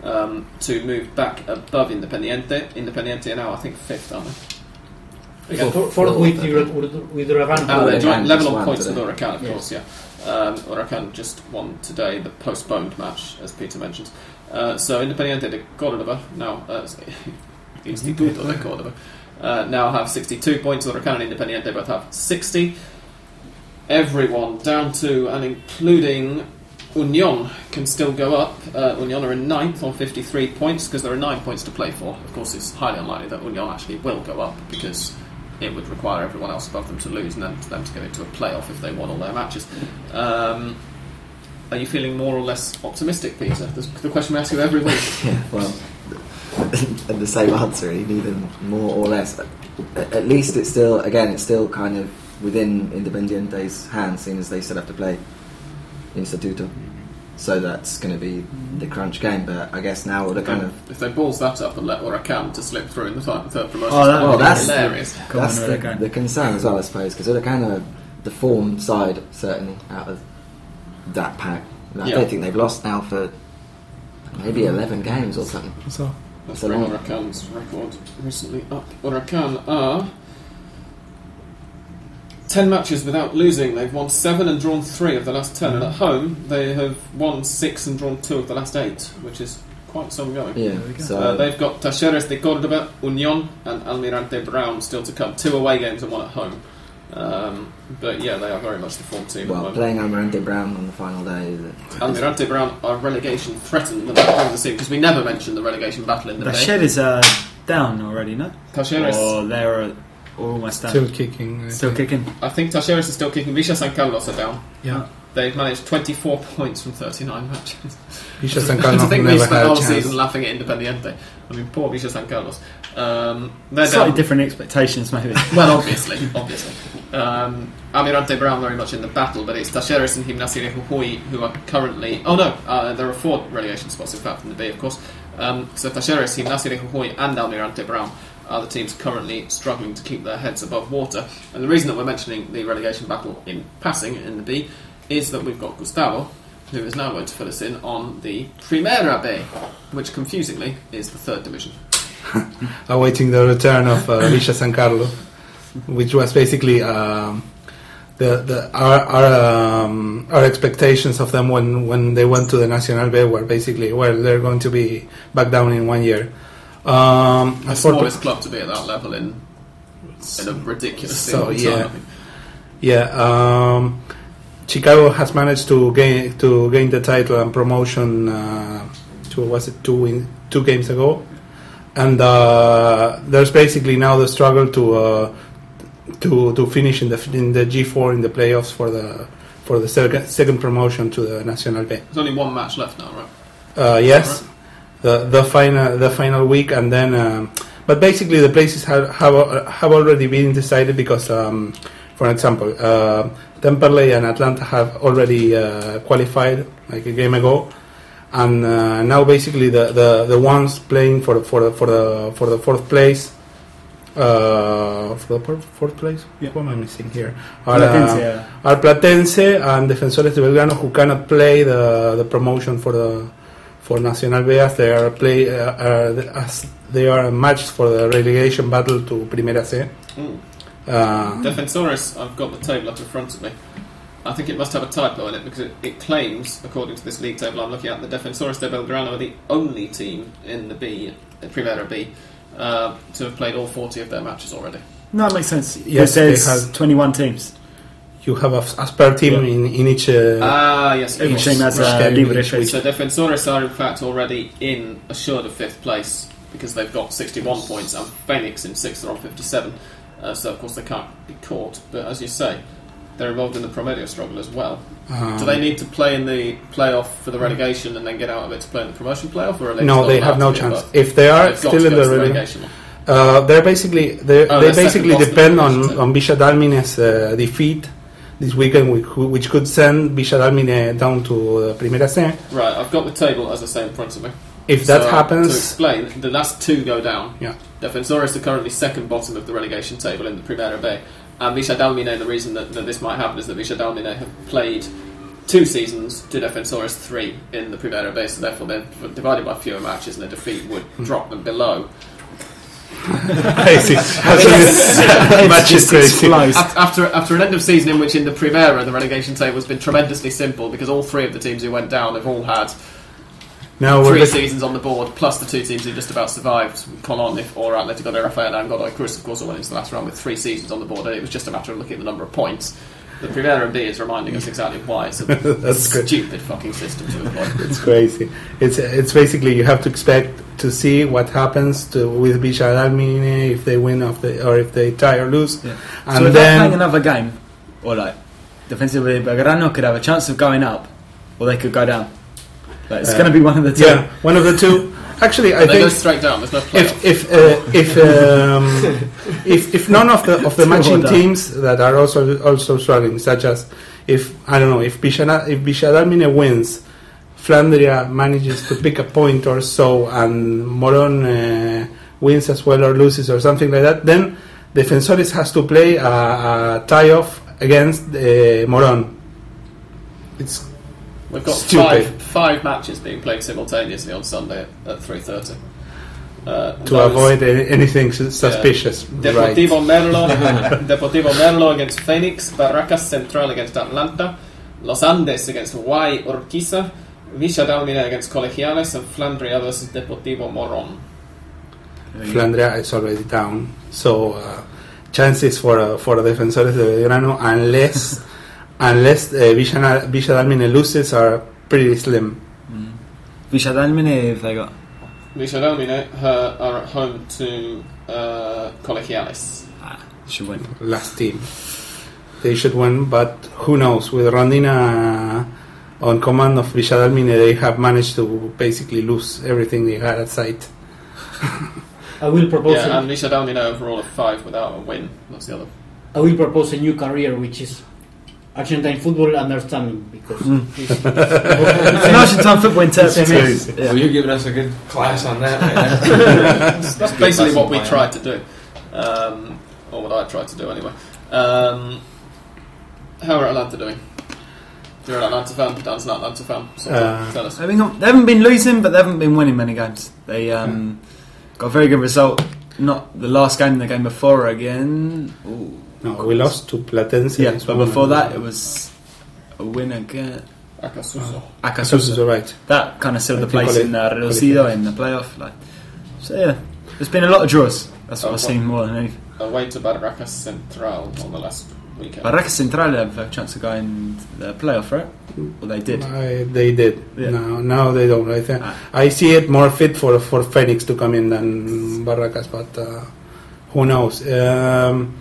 um, to move back above Independiente. Independiente are now, I think, fifth, aren't they? Again, For, for Fourth, with, I Ur- think. Ur- with Huracan. Oh, they're joint level of points with Huracan, of Yes. course, yeah. Um, Huracan just won today, the postponed match, as Peter mentions. Uh, so Independiente de Córdoba, now, uh, *laughs* Instituto de Córdoba, uh, now have 62 points. Huracan and Independiente both have 60. Everyone down to and including Union can still go up. Uh, Union are in ninth on 53 points because there are nine points to play for. Of course, it's highly unlikely that Union actually will go up because it would require everyone else above them to lose and then them to get into a playoff if they won all their matches. Um, are you feeling more or less optimistic, Peter? The, the question we ask you every week. *laughs* Yeah, well, and *laughs* the same answer, neither more or less. At least it's still, again, it's still kind of within Independiente's hands, seeing as they still have to play Instituto. So that's going to be the crunch game. But I guess now the kind of if they balls that up and let Huracan to slip through in the third, third promotion, Oh, that- that well, that's- hilarious. Come that's on, the, the concern as well, I suppose, because they're kind of the form side certainly out of that pack. I Yeah. don't think they've lost now for maybe eleven games or something. So Let's So bring long. Huracan's record recently up. Huracan are 10 matches without losing. They've won 7 and drawn 3 of the last 10. And at home, they have won 6 and drawn 2 of the last 8, which is quite some going. Yeah, go. so Uh, they've got Talleres de Córdoba, Unión, and Almirante Brown still to come. Two away games and one at home. Um, but yeah, they are very much the form team well, at playing Almirante Brown on the final day. is- Almirante Brown are relegation threatened when they bring the scene because we never mentioned the relegation battle in the The day. shed is uh, down already, no? Talleres, Or they're uh, almost down. still kicking. I Still think. kicking. I think Talleres is still kicking. Villa San Carlos are down. Yeah. They've managed 24 *laughs* points from 39 matches. Villa San to Carlos think we never spent had all a chance. season laughing at Independiente. I mean, poor Villa San Carlos. Um, they're Slightly down. different expectations, maybe. *laughs* Well, obviously, obviously. Um, Almirante Brown very much in the battle, but it's Talleres and Gimnasia de Jujuy who are currently. Oh no, uh, there are four relegation spots in fact in the B, of course. Um, so Talleres, Gimnasia de Jujuy, and Almirante Brown the teams currently struggling to keep their heads above water. And the reason that we're mentioning the relegation battle in passing in the B is that we've got Gustavo, who is now going to fill us in on the Primera B, which confusingly is the third division. *laughs* awaiting the return of uh, San Carlos, which was basically um, the, the our our, um, our expectations of them when, when they went to the Nacional B were basically well they're going to be back down in one year. Um, The smallest club to be at that level in in a ridiculous So, yeah. time. Yeah, um, Chicago has managed to gain to gain the title and promotion. Uh, to was it two in, two games ago, and uh, there's basically now the struggle to uh, to to finish in the in the G4 in the playoffs for the for the second second promotion to the National B. There's only one match left now, right? Uh, yes, the the final the final week, and then. Um, but basically, the places have have, have already been decided because, um, for example, uh, Temperley and Atlanta have already uh, qualified like a game ago, and uh, now basically the, the, the ones playing for the, for for the for the fourth place. Uh, for the fourth- fourth place, Yeah. what am I missing here? Are, Platense, uh, yeah. are Platense and Defensores de Belgrano who cannot play the the promotion for the for Nacional B as they are play uh, uh, as they are matched for the relegation battle to Primera C. Mm. Uh, Defensores, I've got the table up in front of me. I think it must have a typo in it because it, it claims, according to this league table I'm looking at, the Defensores de Belgrano are the only team in the B, in Primera B, uh, to have played all 40 of their matches already. No, it makes sense. Yes, Yes, there's they have- 21 teams. You have a, a spare team Yeah. in, in each. Uh, Ah, yes, of Each course. team has Right. a libre Which- choice. So Defensores are in fact already in assured of fifth place because they've got 61 points and Phoenix in sixth are on 57. Uh, so of course they can't be caught. But as you say, they're involved in the Promedio struggle as well. um, Do they need to play in the playoff for the relegation and then get out of it to play in the promotion playoff, or are they no, they have no chance. both? If they are They've still in go the relegation, relegation. uh, they're basically they Oh, they they're basically bottom of the depend on on Villa Dalmine's uh, defeat this weekend, which, which could send Villa Dalmine down to uh, Primera C. Right, I've got the table as I say in front of me. If that So, to explain, the last two go down. yeah. Defensores are currently second bottom of the relegation table in the Primera B. And Villa Dalmine, the reason that, that this might happen is that Villa Dalmine have played two seasons to Defensores three in the Primera B, so therefore they're divided by fewer matches and a defeat would Hmm. drop them below. *laughs* crazy. Match is crazy. After, after an end of season in which in the Primera the relegation table has been tremendously simple because all three of the teams who went down have all had Now three we're seasons on the board, plus the two teams who just about survived, Colon if, or Atletico de Rafael and Godoy Cruz, of course, all went into the last round with three seasons on the board, and it was just a matter of looking at the number of points. The Primera B is reminding us exactly why it's a *laughs* That's good. stupid fucking system to employ. It's crazy. It's it's basically you have to expect to see what happens to with Villa Dalmine if they win off the or if they tie or lose, Yeah. and so if they're playing another game, or like Defensive Belgrano could have a chance of going up, or they could go down. Like, it's Uh, going to be one of the two. yeah, one of the two. *laughs* Actually, I think straight down. There's no playoff. if if uh, if um, *laughs* if if none of the of the matching teams that are also also struggling, such as if I don't know if Villa if Villa Dalmine wins, Flandria manages to pick a point or so, and Moron uh, wins as well or loses or something like that, then Defensores has to play a, a tie off against uh, Moron. It's We've got Stupid. five five matches being played simultaneously on Sunday at, three thirty. Uh, to avoid any, anything suspicious. Right. Deportivo Merlo, *laughs* Deportivo Merlo against Phoenix, Barracas Central against Atlanta, Los Andes against Y Urquiza, Villa Dalmine against Colegiales, and Flandria versus Deportivo Moron. Flandria is already down, so uh, chances for uh, for Defensores de Belgrano, unless *laughs* unless uh, Villa, Villa Dalmine loses, are pretty slim. Villa Dalmine, if they got. Villa Dalmine uh, are at home to uh, Colegiales. Ah, should win. Last team, they should win, but who knows? With Rondina uh, on command of Villa Dalmine, they have managed to basically lose everything they had at sight. *laughs* I will propose. Yeah, a, and Villa Dalmine overall of five without a win. That's the other. I will propose a new career, which is Argentine football understanding, because Mm. it's, *laughs* It's an Argentine football interpreter. It's too. Well, you're giving us a good class on that. Right *laughs* That's basically what we plan. tried to do, um, or what I tried to do anyway. Um, how are Atlanta doing? You're an Atlanta fan, Dan's an Atlanta fan. So Uh, tell us. They haven't, they haven't been losing, but they haven't been winning many games. They um, got a very good result. Not the last game, in the game before again. Ooh. No, we lost to Platense. Yeah, but before that, it was a win against Acasuso. Asusus, Acasuso. right. That kind of sealed the place in uh, Reducido in the playoff. Like, so yeah, there's been a lot of draws. That's what Oh, I've seen more than anything. Away to Barracas Central on the last weekend. Barracas Central have a chance of going the playoff, right? Well, they did. I, they did. Yeah. No, now they don't. I think Ah. I see it more fit for for Phoenix to come in than Barracas, but uh, who knows? Um,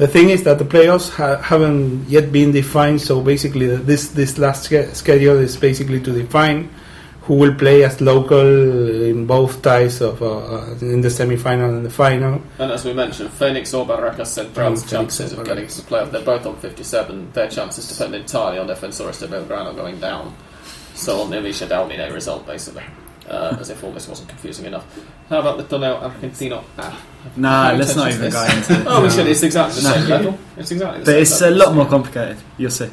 The thing is that the playoffs ha- haven't yet been defined, so basically this this last sch- schedule is basically to define who will play as local in both ties of uh, uh, in the semi-final and the final. And as we mentioned, Phoenix or Barracas Mm, Phoenix chances of getting to the playoff, they're both on 57. Their chances depend entirely on Defensores de Belgrano going down. So on the Alicia Dalmine result, basically. Uh, as if all this wasn't confusing enough. How about the Torneo Argentino? Ah, Nah, no let's not even this. go into it. *laughs* Oh, we should. It's exactly the No. same level. It's exactly the But same it's a lot more complicated. You'll see.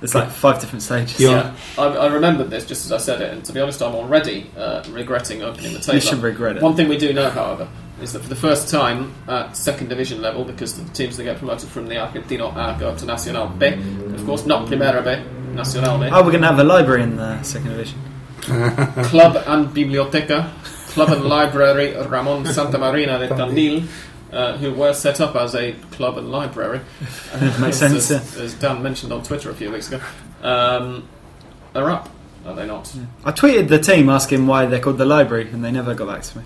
There's like five different stages. Yeah. Yeah, I, I remembered this just as I said it, and to be honest, I'm already uh, regretting opening the table. You should regret it. One thing we do know, however, is that for the first time at second division level, because the teams that get promoted from the Argentino A go up to Nacional B, of course, not Primera B, Nacional B, Oh, we're going to have a library in the second division. Club and Biblioteca, Club and Library Ramon Santa Marina de Tandil, uh, who were set up as a club and library. *laughs* Makes as, sense. As, as Dan mentioned on Twitter a few weeks ago, um, are up, are they not? I tweeted the team asking why they're called the library, and they never got back to me.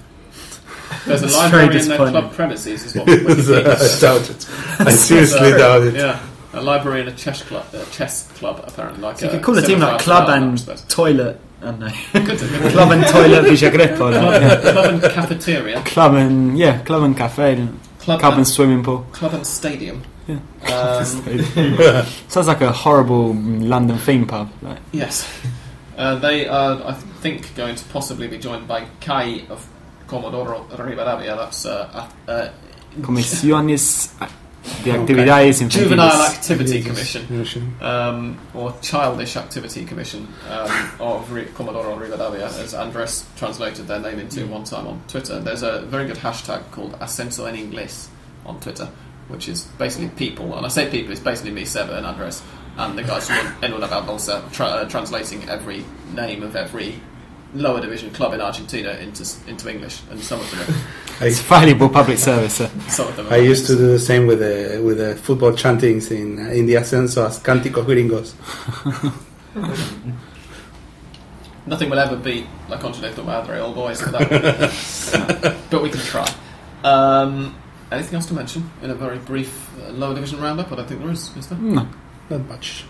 There's a It's library in their club premises, is what *laughs* I Wikipedia doubt it. I seriously So, doubt it. Yeah, a library in a chess club, a chess club apparently. Like So you could call the team like Club and. Toilet. I don't know. Could do, could do. Club and Toilet Villagrepo. Club, like, yeah. club and cafeteria, Club and yeah, club and cafe, and club, club and and, swimming pool. club and stadium. Yeah. Um, *laughs* *laughs* Sounds like a horrible London theme pub. Like, yes, uh, they are. I think going to possibly be joined by CAI of Comodoro Rivadavia. That's uh, uh, uh, Comisiones de Actividades Juvenile Infantiles. Activity Commission. Commission. um, or Childish Activity Commission um, of Re- Comodoro Rivadavia, as Andres translated their name into one time on Twitter. There's a very good hashtag called Ascenso en Inglés on Twitter, which is basically people, and I say people, it's basically me, Seba, and Andres, and the guys from En Una Bolsa tra- uh, translating every name of every lower division club in Argentina into into English, and some of them are, *laughs* It's valuable public service. sir. some of them are I used to do the same with the with the football chantings in in the ascenso as cánticos gringos. *laughs* Nothing will ever beat La Concha de tu Madre, all boys. For that. *laughs* but we can try. Um, anything else to mention in a very brief uh, lower division roundup? I don't think there is. Is there? No. Not much.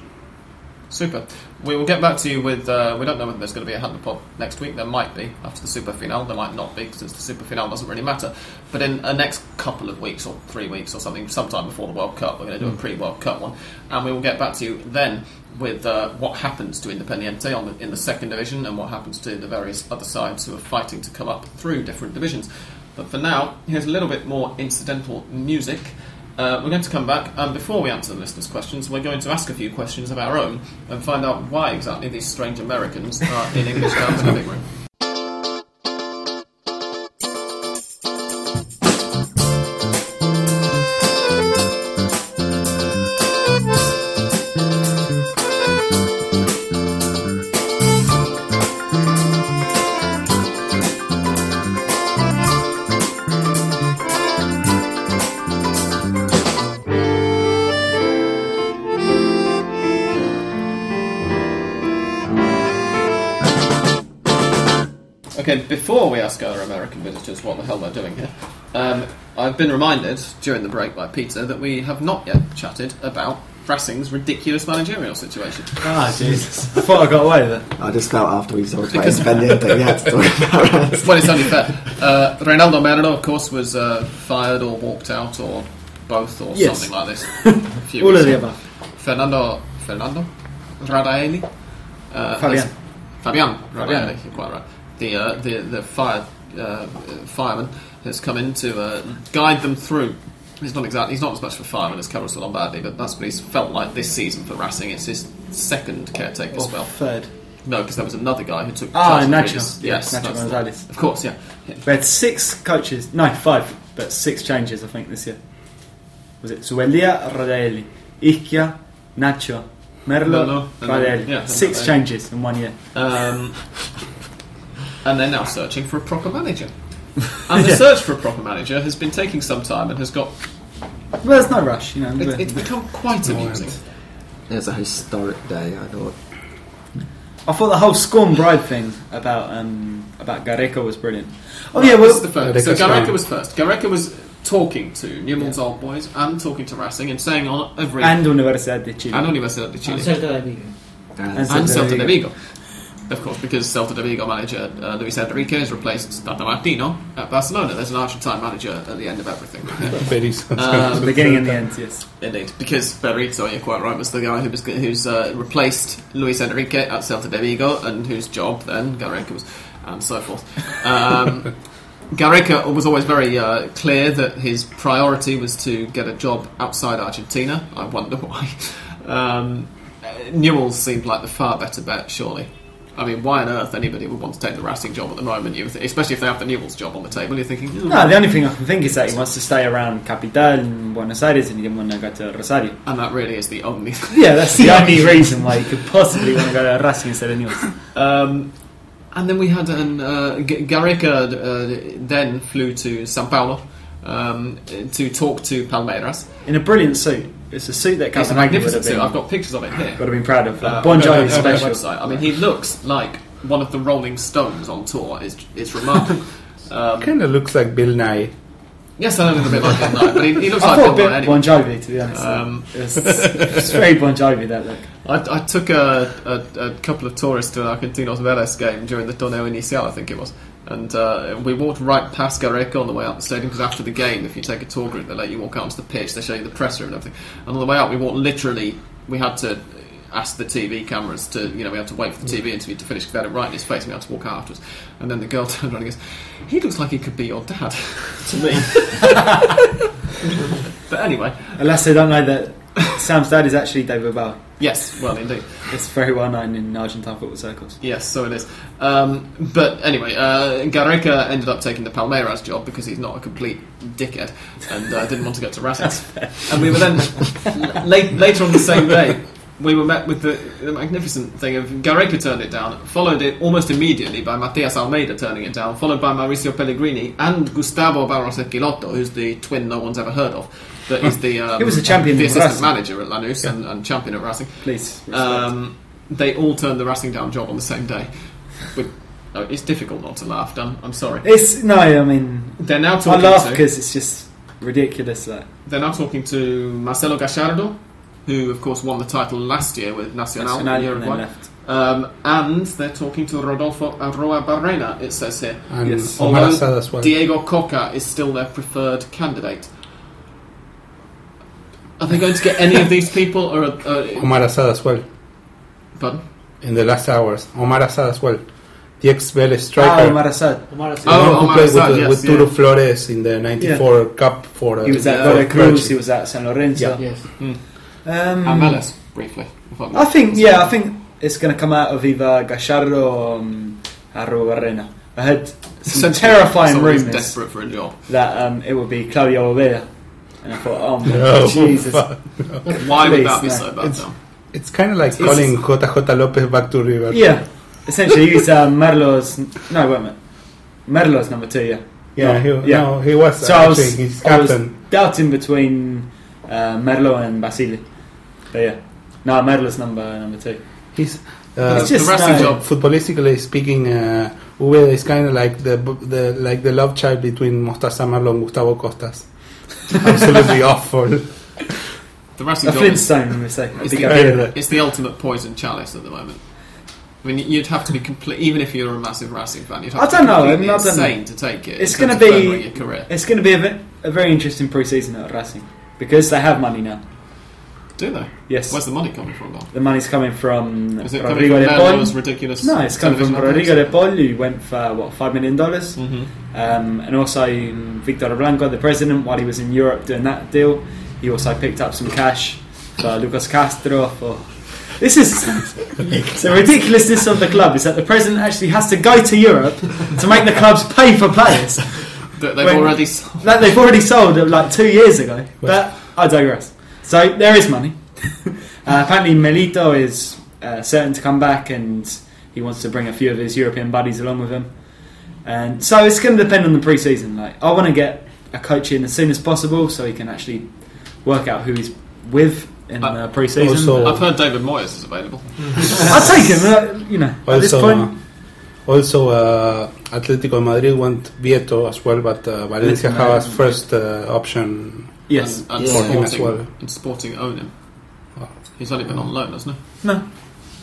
Super. We will get back to you with. Uh, we don't know whether there's going to be a Hand of Pod next week. There might be after the Super Finale. There might not be since the Super Finale doesn't really matter. But in a next couple of weeks or three weeks or something, sometime before the World Cup, we're going to do a pre-World Cup one, and we will get back to you then with uh, what happens to Independiente on the, in the second division and what happens to the various other sides who are fighting to come up through different divisions. But for now, here's a little bit more incidental music. Uh, we're going to come back, and before we answer the listeners' questions, we're going to ask a few questions of our own and find out why exactly these strange Americans are in English Down's *laughs* living room. Been reminded during the break by Peter that we have not yet chatted about Racing's ridiculous managerial situation. Ah, *laughs* Jesus. I thought I got away with it. I just felt after we talked about Because- Independiente, we had to talk about *laughs* Racing. well, it's only fair. Uh, Reinaldo Merlo, of course, was uh, fired or walked out or both or Yes. something like this. *laughs* All of the above. Fernando Fernando Radaelli. Uh, Fabian. Fabian Fabian. Radaelli, you're quite right. The uh, the the fire uh, fireman has come in to uh, guide them through. He's not exactly he's not as much a fireman as Carlos Lombardi, but that's what he's felt like this season for Racing. It's his second caretaker Or spell. third. No, because there was another guy who took Ah, charge of the Nacho. Yeah, Yes, Nacho Gonzalez. Of course, yeah. yeah. We had six coaches. No, five. But six changes, I think, this year. Was it Zubeldía, Radaelli, Ischia, Nacho, Merlo, Merlo, and yeah, six changes in one year. Um, and they're now searching for a proper manager. *laughs* And the Yeah. search for a proper manager has been taking some time and has got. Well, there's no rush, you know. It, it's become quite amusing. It was a historic day, I thought. I thought the whole Scorn Bride thing about um, about Gareca was brilliant. Oh yeah, well, This the first. So Gareca's Gareca fine. was first. Gareca was talking to Newell's old boys and talking to Racing and saying on every And Universidad de Chile. and Universidad de Chile And Celta de Vigo. And And and Celta Celta de de Vigo. Of course, because Celta de Vigo manager uh, Luis Enrique has replaced Tata Martino at Barcelona. There's an Argentine manager at the end of everything. *laughs* Very *laughs* Um, the beginning and the end, yes. Indeed, because Berizzo, you're quite right, was the guy who was who's uh, replaced Luis Enrique at Celta de Vigo, and whose job then Gareca was, and so forth. Um, *laughs* Gareca was always very uh, clear that his priority was to get a job outside Argentina. I wonder why. Um, Newell's seemed like the far better bet, surely. I mean, why on earth anybody would want to take the Racing job at the moment? You th- especially if they have the Newell's job on the table. You're thinking, "Hmm." No, the only thing I can think is that he wants to stay around Capital in Buenos Aires and he didn't want to go to Rosario. and that really is the only. *laughs* Yeah, that's the *laughs* only reason why he could possibly want to go to Racing instead of Newell's. Um, and then we had an uh, G- Gareca uh, then flew to Sao Paulo um, to talk to Palmeiras. In a brilliant suit. It's a suit that It's a Copenhagen would have magnificent been, suit. I've got pictures of it here. would have been proud of. Uh, bon on their- Jovi on their special. website. I mean, he looks like one of the Rolling Stones on tour. It's, it's remarkable. *laughs* um, Kind of looks like Bill Nye. yes, I know a little bit like him, no, but he, he looks I like thought a Bill bit Nye anyway. Bon Jovi, to be honest. Um, it's, it's very Bon Jovi, that look. I, I took a, a, a couple of tourists to an Argentinos Vélez game during the Torneo Inicial, I think it was. And uh, we walked right past Gareca on the way out the stadium because after the game, if you take a tour group, they let you walk out onto the pitch, they show you the press room and everything. And on the way out, we walked literally, we had to ask the TV cameras to, you know, we had to wait for the TV interview to finish because they had it right in his face and we had to walk out afterwards. And then the girl *laughs* turned around and goes, He looks like he could be your dad *laughs* to me. *laughs* but anyway, Unless they don't know that *laughs* Sam's dad is actually David Bauer. yes, well, indeed. It's very well known in Argentine football circles. Yes, so it is. Um, but anyway, uh, Gareca ended up taking the Palmeiras job because he's not a complete dickhead and uh, didn't want to go to *laughs* Racing. and we were then late, later on the same day. We were met with the, the magnificent thing of Gareca turned it down, followed it almost immediately by Matias Almeyda turning it down, followed by Mauricio Pellegrino and Gustavo Barros Schelotto, who's the twin no one's ever heard of. That is the um, He was a champion the assistant Racing. manager at Lanús and, and champion at Racing. Please. Um, they all turned the Racing down job on the same day. With, oh, it's difficult not to laugh, Dan. I'm sorry. it's no, I mean, They're now talking. I talking. laugh to, because it's just ridiculous. Like, they're now talking to Marcelo Gallardo, who of course won the title last year with Nacional, Nacional in and Uruguay. left. Um, and they're talking to Rodolfo Arruabarrena. It says here. And Yes. Although Assad as well. Diego Cocca is still their preferred candidate. Are they going to get any of these people, or uh, Omar Assad as well. pardon? In the last hours. Omar Assad as well. The ex Vélez Ah, striker. Omar Assad. Omar Assad. the one Oh, who Omar played Assad, with, yes, with yeah. Turu Flores in the 94 Cup for uh, He was at Yeah, Godoy for Cruz. He was at San Lorenzo. Yes. Um, And briefly. I think, yeah, I think it's going to come out of either Gallardo or um, Arroyo Barrena. I heard some Essentially, terrifying somebody's rumours desperate for a job. that um, it would be Claudio Ubeda. And I thought, oh my Oh, Jesus. fuck. *laughs* Why would that be no. so bad, It's- though? It's kind of like It's- calling JJ Lopez back to River. Yeah, essentially he's uh, Merlo's. No, wait a minute. Merlo's number two, yeah. Yeah, No, he, no, he was So I was, actually his I was captain. doubting between uh, Merlo and Basile. But yeah. No, Merlo's number number two. He's uh, It's just the wrestling no- job. footballistically speaking, uh, Ubeda is kind of like the the like the love child between Mostaza Merlo and Gustavo Costas. Absolutely *laughs* awful. The wrestling A job is, Flintstone, we say. it's, the. Yeah. it's the ultimate poison chalice at the moment. I mean, you'd have to be complete, even if you're a massive Racing fan. You'd have I to don't be know, I completely mean, I don't insane to take it. It's gonna be- your career. It's going to be a, a very interesting pre-season at Racing because they have money now. Do they? Yes, Where's the money coming from, though? the money's coming from Is it coming Rodrigo from de Paul. Merlo's ridiculous? No, it's coming from Rodrigo de Paul, who went for what five million dollars, hmm um, and also Victor Blanco, the president, while he was in Europe doing that deal, he also picked up some cash for Lucas Castro. For *laughs* this is the ridiculousness of the club is that the president actually has to go to Europe to make the clubs pay for players That they've When- already sold. that they've already sold like two years ago. But I digress. So there is money. *laughs* uh, apparently, Milito is uh, certain to come back, and he wants to bring a few of his European buddies along with him. And so it's going to depend on the pre-season. Like I want to get a coach in as soon as possible, so he can actually work out who he's with in Uh, the pre-season. also- I've heard David Moyes is available. *laughs* I'll take him. Uh, you know, at this Also, point, uh, also uh, Atletico Madrid want Vietto as well, but uh, Valencia Valencia has Madrid. first uh, option. Yes. And, and Yeah. Sporting, As and Sporting own him. Oh. He's only been on loan, hasn't he? No,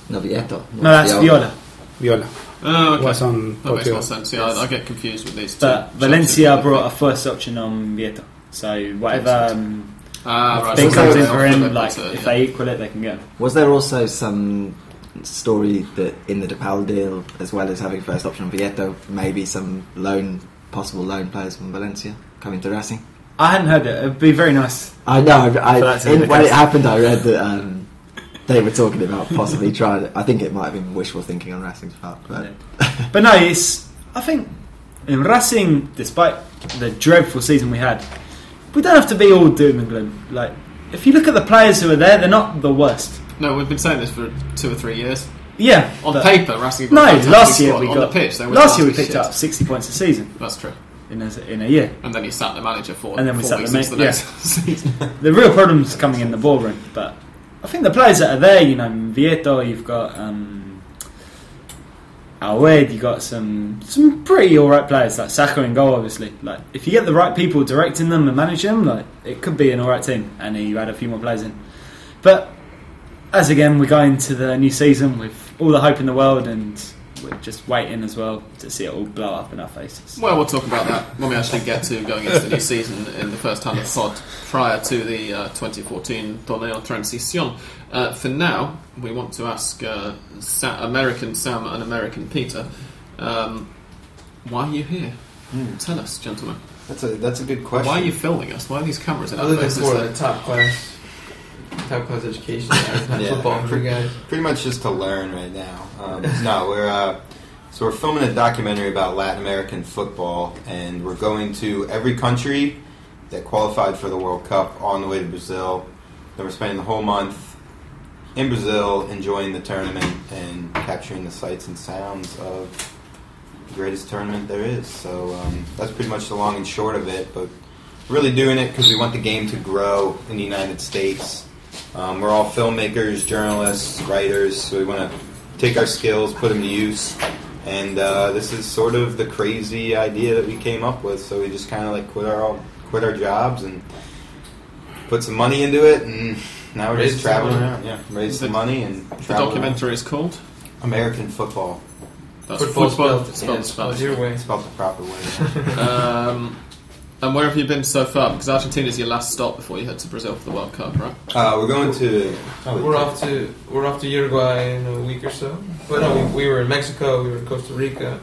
No, Vietto. no, that's Viola. Viola Oh, okay. was on That makes Portugal. more sense. Yeah, I, I get confused with these two. But Valencia brought a first option on Vietto. So whatever um, ah, right. thing so comes they in for offer him, like to- if yeah. they equal it, they can get him. Was there also some story that in the DePaul deal, as well as having first option on Vietto, maybe some loan, possible loan players from Valencia coming to Racing? I hadn't heard it. It'd be very nice. I know. I, For that to I, in, the when it happened, I read that um, they were talking about possibly trying. it. I think it might have been wishful thinking on Racing's part, but But no, it's. I think in Racing, despite the dreadful season we had, we don't have to be all doom and gloom. Like, if you look at the players who are there, they're not the worst. No, we've been saying this for two or three years. Yeah, On paper, Racing. No, got a fantastic last year squad. we on got the pitch. Last year we picked shit. up sixty points a season That's true. In a, in a year. And then you sat the manager for And then we sat the into ma- the *laughs* season. *laughs* The real problem's coming in the ballroom, but I think the players that are there, you know, Vietto, you've got um, Alwed, you got some some pretty all right players like Saja and goal. Obviously, like if you get the right people directing them and manage them, like it could be an all right team. And you add a few more players in, but as again we go into the new season with all the hope in the world, and we're just waiting as well to see it all blow up in our faces. Well, we'll talk about that when we actually get to going into the new *laughs* season in the first half of the pod prior to the uh, 2014 Torneo Transición. Uh, for now, we want to ask uh, Sa- American Sam and American Peter, um, why are you here? Tell us, gentlemen. That's a that's a good question. Why are you filming us? Why are these cameras in I'm our looking faces? for then? a top class, top class education. *laughs* Yeah. football for you guys. Pretty much just to learn right now. Um, no, we're uh, so we're filming a documentary about Latin American football, and we're going to every country that qualified for the World Cup on the way to Brazil. Then we're spending the whole month in Brazil, enjoying the tournament and capturing the sights and sounds of the greatest tournament there is. So um, that's pretty much the long and short of it. But really doing it because we want the game to grow in the United States. Um, we're all filmmakers, journalists, writers, so we want to take our skills, put them to use. And uh, this is sort of the crazy idea that we came up with. So we just kind of like quit our quit our jobs and put some money into it, and now we're Raise just traveling money. around. Yeah, raise The- some money and The travel documentary is called. American football. That's Football football spelled, spelled yeah, Spanish. spelled your way. Spelled the proper way. *laughs* Um, and where have you been so far? Because Argentina is your last stop before you head to Brazil for the World Cup, right? Uh, we're going to. We're off to we're off to Uruguay in a week or so. But no, we, we were in Mexico. We were in Costa Rica,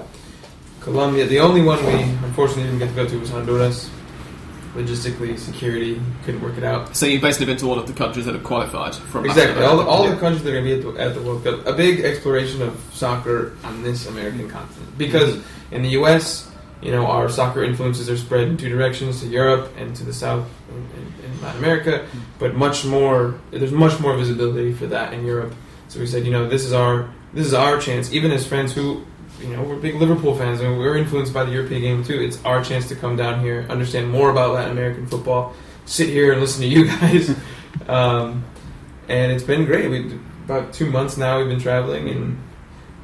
Colombia. The only one we unfortunately didn't get to go to was Honduras. Logistically, security couldn't work it out. So you've basically been to all of the countries that have qualified from Exactly. Latin All the, America. all the countries that are going to be at the, at the World Cup. A big exploration of soccer on this American continent. Because in the U.S., you know, our soccer influences are spread in two directions to Europe and to the South in, in Latin America. But much more, there's much more visibility for that in Europe. So we said, you know, this is our this is our chance. Even as friends who, you know, we're big Liverpool fans and we're influenced by the European game too. It's our chance to come down here, understand more about Latin American football, sit here and listen to you *laughs* guys. Um, and it's been great. We about two months now. We've been traveling in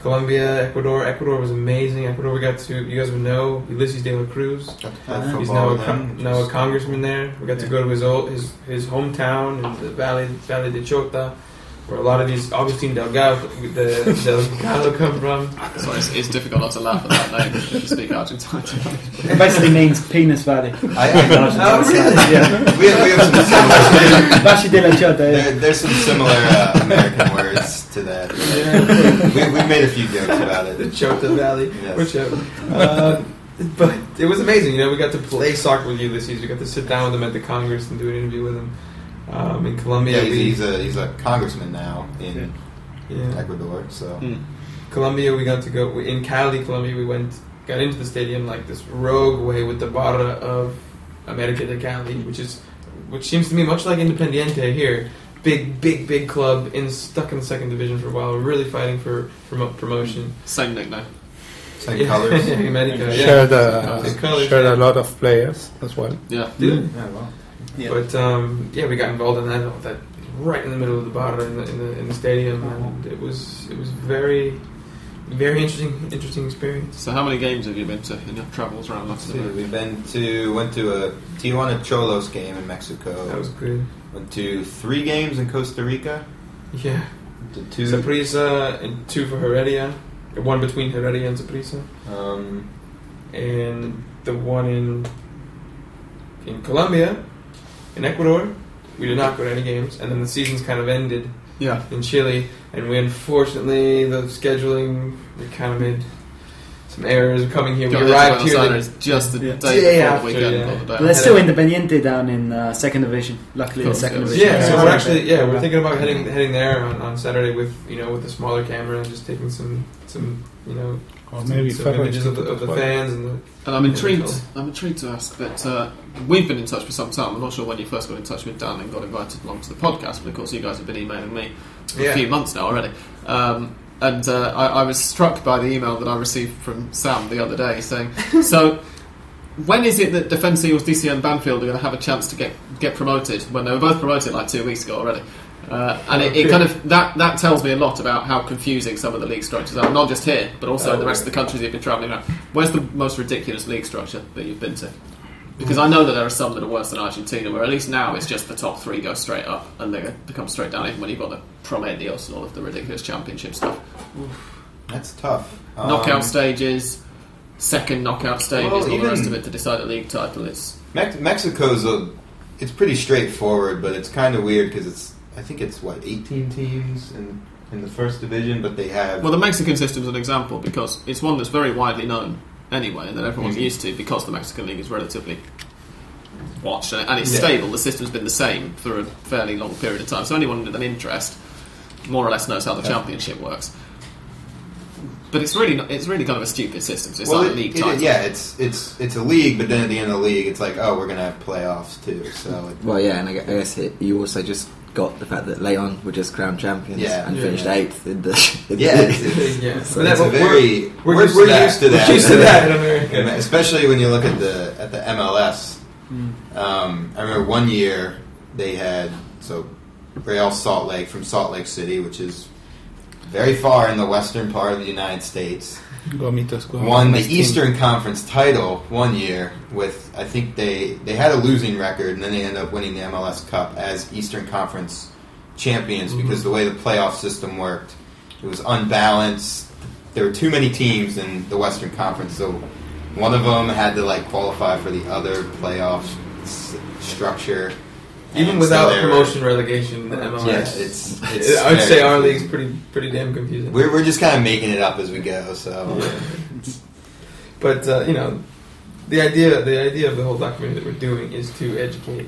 Colombia, Ecuador. Ecuador was amazing. Ecuador, we got to. You guys would know Ulises de la Cruz. Got to play Uh, He's now a con- now a congressman there. We got to go to his old his his hometown in the Valley Valley de Chota, where a lot of these Augustine Delgado the Delgado come from. So it's, it's difficult not to laugh at that name if you speak Argentine. It basically means penis valley. I, I, Oh, really? Yeah. we, have, we have some similar. *laughs* Valle de la Chota. yeah. There, there's some similar uh, American words to that. We, we made a few jokes about it. the. Chota Valley, Yes. whichever. Uh, but it was amazing. You know, we got to play soccer with Ulises. We got to sit down with him at the Congress and do an interview with him. Um, in Colombia, Yeah, he's, we- he's a he's a congressman now in yeah. Ecuador. So Hmm. Colombia, we got to go we- in Cali, Colombia. We went, got into the stadium like this rogue way with the barra of America de Cali, which is, which seems to me much like Independiente here. Big, big, big club in stuck in the second division for a while. really fighting for promo- promotion. Same nickname. same Yeah. colors. *laughs* America, yeah. shared, uh, Same colours, shared yeah. a lot of players as well. Yeah. Dude. Yeah, well. But um, yeah, we got involved in that. That right in the middle of the barra in the in the, in the stadium, and it was it was very very interesting, interesting experience. So, how many games have you been to in your travels around Latin America? we've been to went to a Tijuana Xolos game in Mexico. That was good. went to three games in Costa Rica. Yeah, To two. Saprissa and two for Heredia. One between Heredia and Saprissa, Um, and the one in in Colombia, in Ecuador. We did not go to any games, and then the season's kind of ended Yeah. in Chile, and we unfortunately the scheduling we kind of made some errors coming here. We Got arrived here. Aires just the Yeah. day Day after, the weekend. yeah. or the day But there's after. still Independiente down in uh, second division. Luckily, Cool. the second Yeah. division. Yeah, so Yeah. we're actually yeah we're thinking about heading heading there on, on Saturday with you know with a smaller camera and just taking some some you know Or maybe some images of the, of the fans and the, And I'm intrigued. I'm intrigued to ask that uh, we've been in touch for some time. I'm not sure when you first got in touch with Dan and got invited along to the podcast, but of course you guys have been emailing me for Yeah. a few months now already. Um, and uh, I, I was struck by the email that I received from Sam the other day saying, *laughs* "So, when is it that Defence Eagles, DC, and Banfield are going to have a chance to get get promoted? When they were both promoted like two weeks ago already." Uh, and it, it kind of that that tells me a lot about how confusing some of the league structures are, not just here, but also in the rest of the countries you've been travelling around. Where's the most ridiculous league structure that you've been to? Because I know that there are some that are worse than Argentina, where at least now it's just the top three go straight up and they come straight down, even when you've got the Promedios and all of the ridiculous championship stuff. that's tough. Um, knockout stages, second knockout stages, Well, all the rest of it to decide a league title. It's Mex- Mexico's a, it's pretty straightforward, but it's kind of weird because it's I think it's what 18 teams in in the first division, but they have well, the Mexican system's an example because it's one that's very widely known anyway, and that everyone's Mhm. used to because the Mexican league is relatively watched and it's Yeah. stable. The system's been the same for a fairly long period of time, so anyone with an interest more or less knows how the Yeah. championship works. But it's really not, it's really kind of a stupid system. So it's well, like a it- league it- title. yeah, it's it's it's a league, but then at the end of the league, it's like oh, we're gonna have playoffs too. So it, Well, yeah, and I I guess it, you also just got the fact that Leon were just crowned champions Yeah. and Yeah. finished eighth in the. *laughs* In Yeah, the it's- yeah. So But a we're- very we're, we're, used, we're to that. used to that. We're used to that in America. Especially when you look at the at the MLS. Mm. Um, I remember one year they had so Real Salt Lake from Salt Lake City, which is very far in the western part of the United States, Gomitos, go won the. Eastern Conference title one year with I think they they had a losing record and then they ended up winning the MLS Cup as Eastern Conference champions Mhm. because the way the playoff system worked, it was unbalanced. There were too many teams in the Western Conference, so one of them had to like qualify for the other playoff s- structure. Even without so they were- promotion relegation, the MLS. Yeah, it's, it's I would very say our league's pretty pretty damn confusing. We're, we're just kind of making it up as we go. So Yeah. But uh, you know, the idea the idea of the whole documentary that we're doing is to educate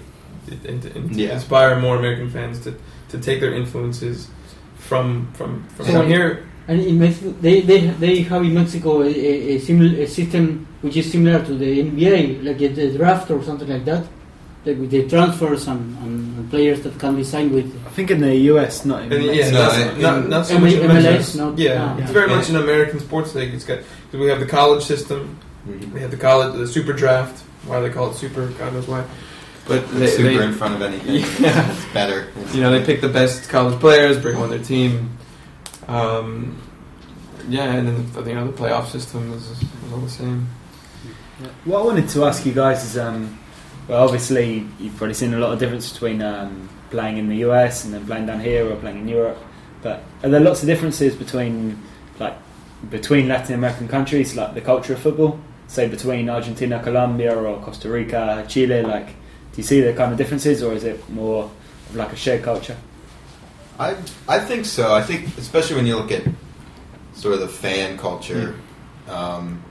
and to, and to Yeah. inspire more American fans to, to take their influences from from from So- here. And in Mexico, they, they, they have in Mexico a, a, a, simil- a system which is similar to the NBA, like a, the draft or something like that, like with the transfers and, and, and players that can be signed with. I think in the US, not in And yeah, No, not, in- not, not so M- much in MLS, Mexico. not- yeah, ah. it's very Yeah. much an American sports league. It's got because we have the college system, we have the college the super draft. Why they call it super? God knows why. But they, super they- in front of anything. Yeah. *laughs* It's better. It's- you know, they pick the best college players, bring them on their team. Um, yeah, and then the, you know the playoff system is, is all the same. What I wanted to ask you guys is, um, well, obviously you've probably seen a lot of difference between um, playing in the US and then playing down here or playing in Europe. But are there lots of differences between, like, between Latin American countries, like the culture of football, say between Argentina, Colombia, or Costa Rica, Chile? Like, do you see the kind of differences, or is it more of like a shared culture? I I think so. I think especially when you look at sort of the fan culture. Um,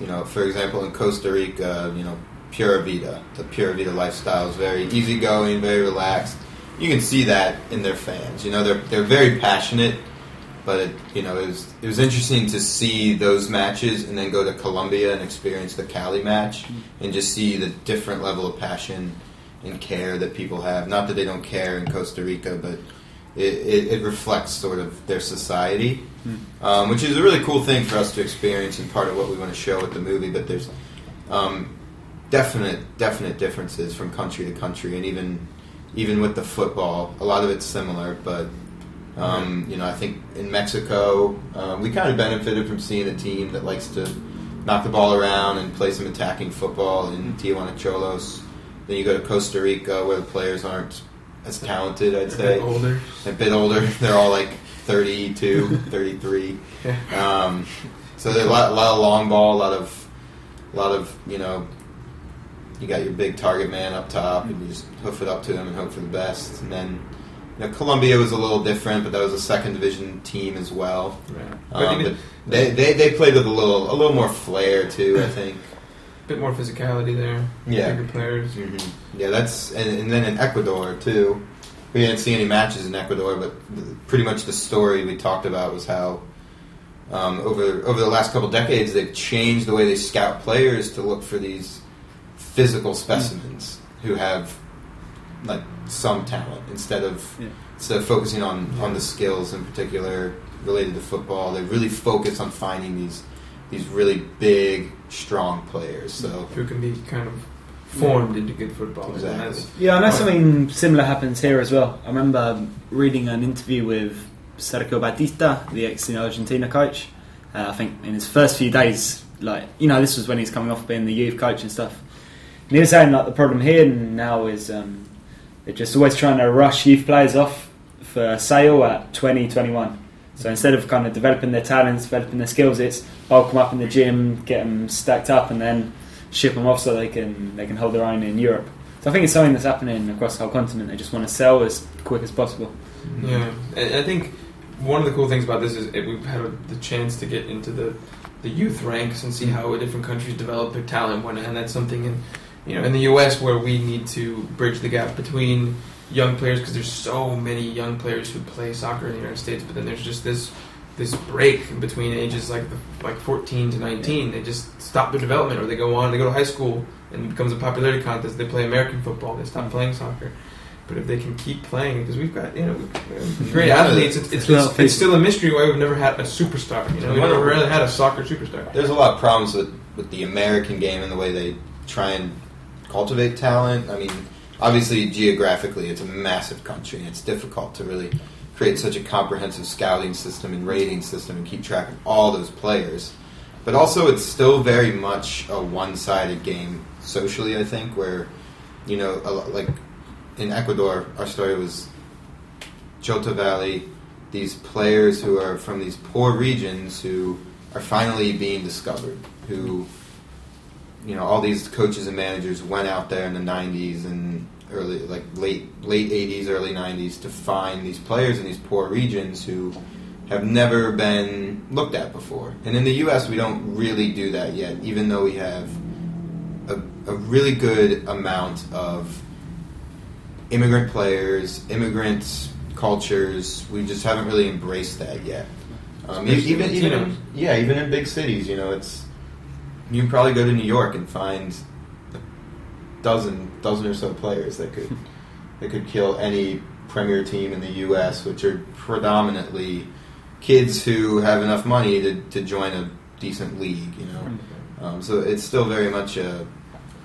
you know, for example, in Costa Rica, you know, Pura Vida, the Pura Vida lifestyle is very easygoing, very relaxed. You can see that in their fans. You know, they're they're very passionate. But it, you know, it was it was interesting to see those matches and then go to Colombia and experience the Cali match and just see the different level of passion and care that people have. Not that they don't care in Costa Rica, but it, it, it reflects sort of their society, um, which is a really cool thing for us to experience and part of what we want to show with the movie. But there's um, definite definite differences from country to country, and even even with the football, a lot of it's similar, but Um, you know, I think in Mexico, uh, we kind of benefited from seeing a team that likes to knock the ball around and play some attacking football in Tijuana Xolos. Then you go to Costa Rica, where the players aren't as talented, I'd say. A bit older. A bit older. *laughs* They're all like 32, *laughs* 33. Um, so there's a lot, a lot of long ball, a lot of, a lot of you know, you got your big target man up top, and you just hoof it up to him and hope for the best. And then, you know, Colombia was a little different, but that was a second division team as well. Right. But Um, even but they, they they played with a little a little more flair too. I think. a *clears throat* bit more physicality there. Yeah. Bigger players. hmm Yeah, that's and, and then in Ecuador too. We didn't see any matches in Ecuador, but the, pretty much the story we talked about was how um, over over the last couple decades they've changed the way they scout players to look for these physical specimens who have like some talent instead of Yeah. instead of focusing on on the skills in particular related to football. They really focus on finding these these really big, strong players. So Who can be kind of formed into good footballers. Exactly. And Yeah, I know something similar happens here as well. I remember reading an interview with Sergio Batista, the ex-Argentina coach. Uh, I think in his first few days, like you know, this was when he's coming off being the youth coach and stuff. And he was saying like the problem here now is um, they're just always trying to rush youth players off for sale at 20, 21. So instead of kind of developing their talents, developing their skills, it's bulk them up in the gym, get them stacked up, and then ship them off so they can they can hold their own in Europe. So I think it's something that's happening across the whole continent. They just want to sell as quick as possible. Yeah, I think one of the cool things about this is we've had the chance to get into the, the youth ranks and see how different countries develop their talent, when, and that's something in you know in the U.S. where we need to bridge the gap between young players because there's so many young players who play soccer in the United States, but then there's just this this break between ages like the, like 14 to 19. They just stop their development, or they go on, they go to high school, and it becomes a popularity contest. They play American football, they stop playing soccer. But if they can keep playing, because we've got you know great Yeah, athletes, it's, it's, Well, it's, it's still a mystery why we've never had a superstar. You know, we've never really had a soccer superstar. There's a lot of problems with, with the American game and the way they try and cultivate talent. I mean, obviously, geographically, it's a massive country, and it's difficult to really create such a comprehensive scouting system and rating system and keep track of all those players. But also, it's still very much a one sided game socially, I think, where, you know, like in Ecuador, our story was Chota Valley, these players who are from these poor regions who are finally being discovered. Who, you know, all these coaches and managers went out there in the '90s and early, like late late '80s, early '90s, to find these players in these poor regions who have never been looked at before. And in the U.S., we don't really do that yet, even though we have a, a really good amount of immigrant players, immigrant cultures. We just haven't really embraced that yet. Um, even, even yeah, even in big cities, you know, it's you can probably go to New York and find a dozen, dozen or so players that could *laughs* that could kill any premier team in the U.S., which are predominantly kids who have enough money to, to join a decent league. You know, um, so it's still very much a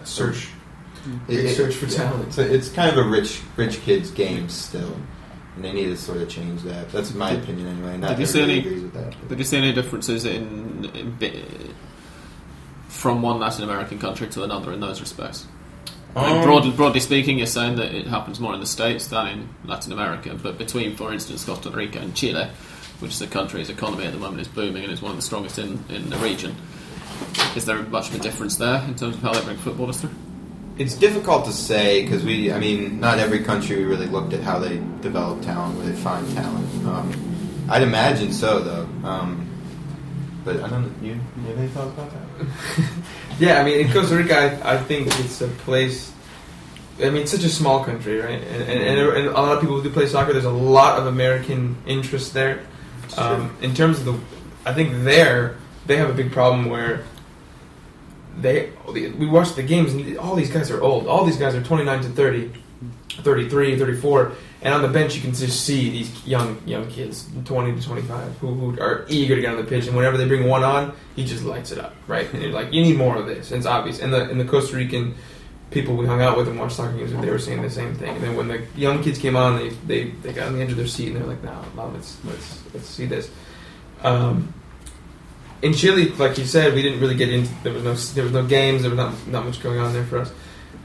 A search. it- Big it- search for talent. It's, it's kind of a rich rich kids game still, and they need to sort of change that. That's my opinion anyway. Not Did you see any- agrees with that. Did you see any differences in, in from one Latin American country to another in those respects? I mean, Um, broadly, broadly speaking, you're saying that it happens more in the States than in Latin America, but between, for instance, Costa Rica and Chile, which is a country's economy at the moment is booming and is one of the strongest in, in the region, is there much of a difference there in terms of how they bring footballers through? It's difficult to say because we, I mean, not every country we really looked at how they develop talent, where they find talent. Um, I'd imagine so, though. Um, but I don't. know. You, you have any thoughts about that? *laughs* Yeah, I mean, in Costa Rica, I, I think it's a place. I mean, it's such a small country, right? And, and, and, and a lot of people who do play soccer. There's a lot of American interest there. Um, in terms of the, I think there they have a big problem where they we watch the games and all these guys are old. All these guys are 29 to 30, 33, 34, and on the bench you can just see these young young kids, 20 to 25, who, who are eager to get on the pitch. And whenever they bring one on, he just lights it up, right? And you're like, you need more of this. And it's obvious. And the and the Costa Rican people we hung out with and watched soccer games, they were saying the same thing. And then when the young kids came on, they they, they got on the edge of their seat and they're like, "No, no, let's let's let's see this." Um, in Chile, like you said, we didn't really get into. There was no there was no games. There was not not much going on there for us.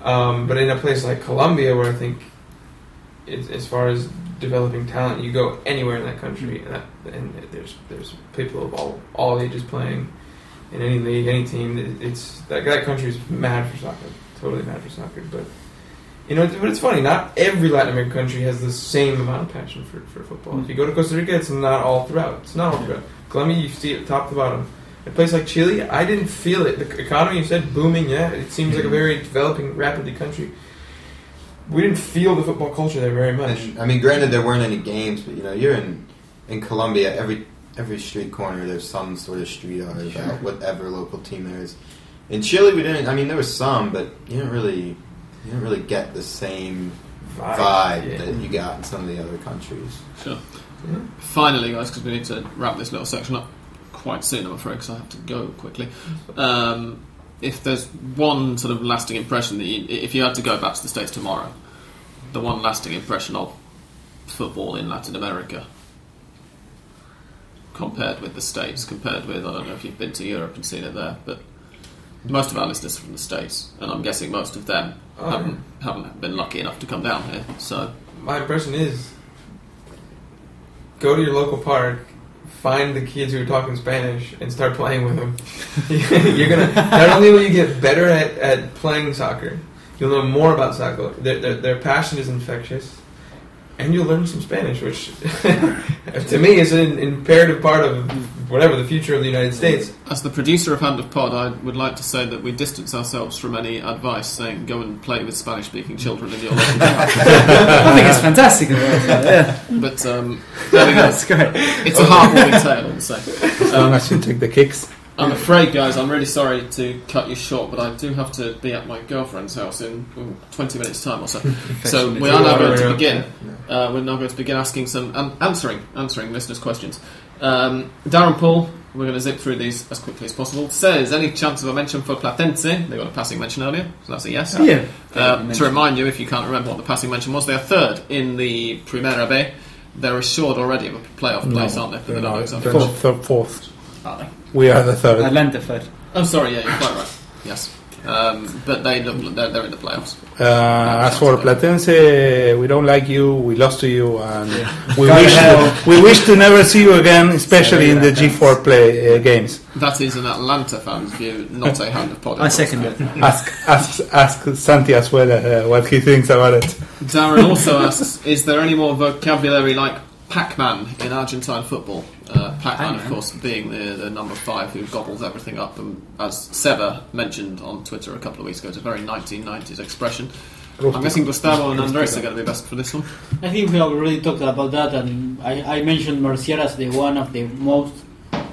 Um, but in a place like Colombia, where I think, as, as far as developing talent, you go anywhere in that country, mm-hmm. and, that, and there's there's people of all all ages playing in any league, any team. It- It's that that country is mad for soccer, totally mad for soccer. But you know, but it's funny. Not every Latin American country has the same amount of passion for, for football. If you go to Costa Rica, it's not all throughout. It's not all throughout. Colombia, you see it top to bottom. A place like Chile, I didn't feel it. The economy, you said, booming. Yeah, it seems like a mm-hmm. very developing, rapidly country. We didn't feel the football culture there very much. And, I mean, granted, there weren't any games, but you know, you're in in Colombia. Every every street corner, there's some sort of street art about whatever local team there is. In Chile, we didn't. I mean, there was some, but you didn't really you didn't really get the same vibe yeah. that you got in some of the other countries. Sure. Yeah. Finally, guys, because we need to wrap this little section up quite soon, I'm afraid, because I have to go quickly. Um, if there's one sort of lasting impression that you, if you had to go back to the States tomorrow, the one lasting impression of football in Latin America compared with the States, compared with, I don't know if you've been to Europe and seen it there, but most of our listeners are from the States, and I'm guessing most of them Oh, haven't, haven't been lucky enough to come down here, so. My impression is go to your local park, find the kids who are talking Spanish, and start playing with them. *laughs* You're gonna not only will you get better at, at playing soccer, you'll know more about soccer. Their, their, their passion is infectious, and you'll learn some Spanish, which *laughs* *laughs* to me is an imperative part of whatever the future of the United States. As the producer of Hand of Pod, I would like to say that we distance ourselves from any advice saying go and play with Spanish speaking children in your local. *laughs* I think it's fantastic. yeah, But um, there we go. that's great. It's a heartwarming tale, all the same. As long as you take the kicks. I'm afraid, guys, I'm really sorry to cut you short, but I do have to be at my girlfriend's house in ooh, 20 minutes' time or so. *laughs* so we are now going to begin. Uh, we're now going to begin asking some um, answering answering listeners' questions. Um, Darren Paul, we're going to zip through these as quickly as possible. Says any chance of a mention for Platense? They got a passing mention earlier, so that's a yes. Yeah. Uh, to remind you, if you can't remember what the passing mention was, they are third in the Primera B. They're assured already of a playoff place, aren't they? For the no, Nuggets? they're the fourth. Are they? We are the third. Atlanta third. I'm sorry, yeah, you're quite right. Yes. Um, but they look, they're, they're in the playoffs. Uh, as for Platense, we don't like you. We lost to you, and we wish to we wish to never see you again, especially in the G4 play uh, games. That is an Atlanta fan's view, not a hand of pod. I second it. Ask ask ask Santi as well uh, what he thinks about it. Darren also asks, is there any more vocabulary like Pac-Man in Argentine football? Uh, Pac-Man, of course, being the, the number five who gobbles everything up, and as Seba mentioned on Twitter a couple of weeks ago, it's a very 1990s expression. I'm guessing Gustavo and Andres are going to be best for this one. I think we already talked about that, and I, I mentioned Mercier as the one of the most uh,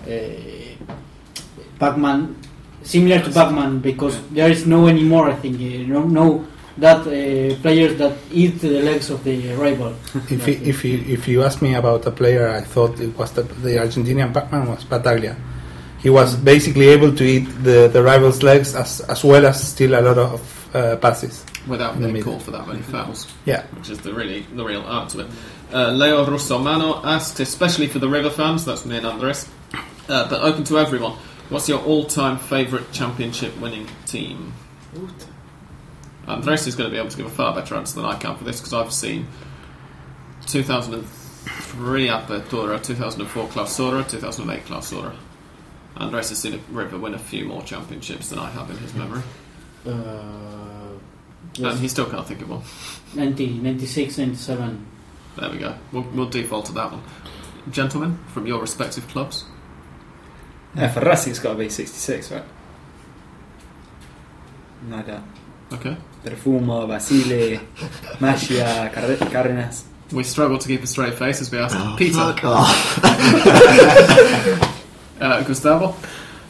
Pac-Man, similar to Pac-Man, because there is no anymore. I think uh, no, no that uh, players that eat the legs of the rival. If you, if you if you ask me about a player, I thought it was the, the Argentinian Pac-Man was Battaglia. He was basically able to eat the, the rival's legs as as well as steal a lot of uh, passes. Without In the being middle. called for that many fouls. Yeah. which is the really the real art to it. Uh, Leo Russomano asked, especially for the River fans, that's me and Andres, uh, but open to everyone. What's your all-time favourite championship-winning team? Andres is going to be able to give a far better answer than I can for this because I've seen 2003 Apertura, 2004 Clausura, 2008 Clausura. Andres has seen a River win a few more championships than I have in his memory, Uh, and he still can't think of one. 90, 96, 97. There we go. We'll, we'll default to that one. Gentlemen, from your respective clubs. Yeah, for Racing, it's got to be 66, right? No doubt. Okay. Perfumo, Basile, Magia, Car- Cárdenas. We struggle to keep a straight face as we ask Oh, Peter. fuck off. *laughs* Uh, Gustavo.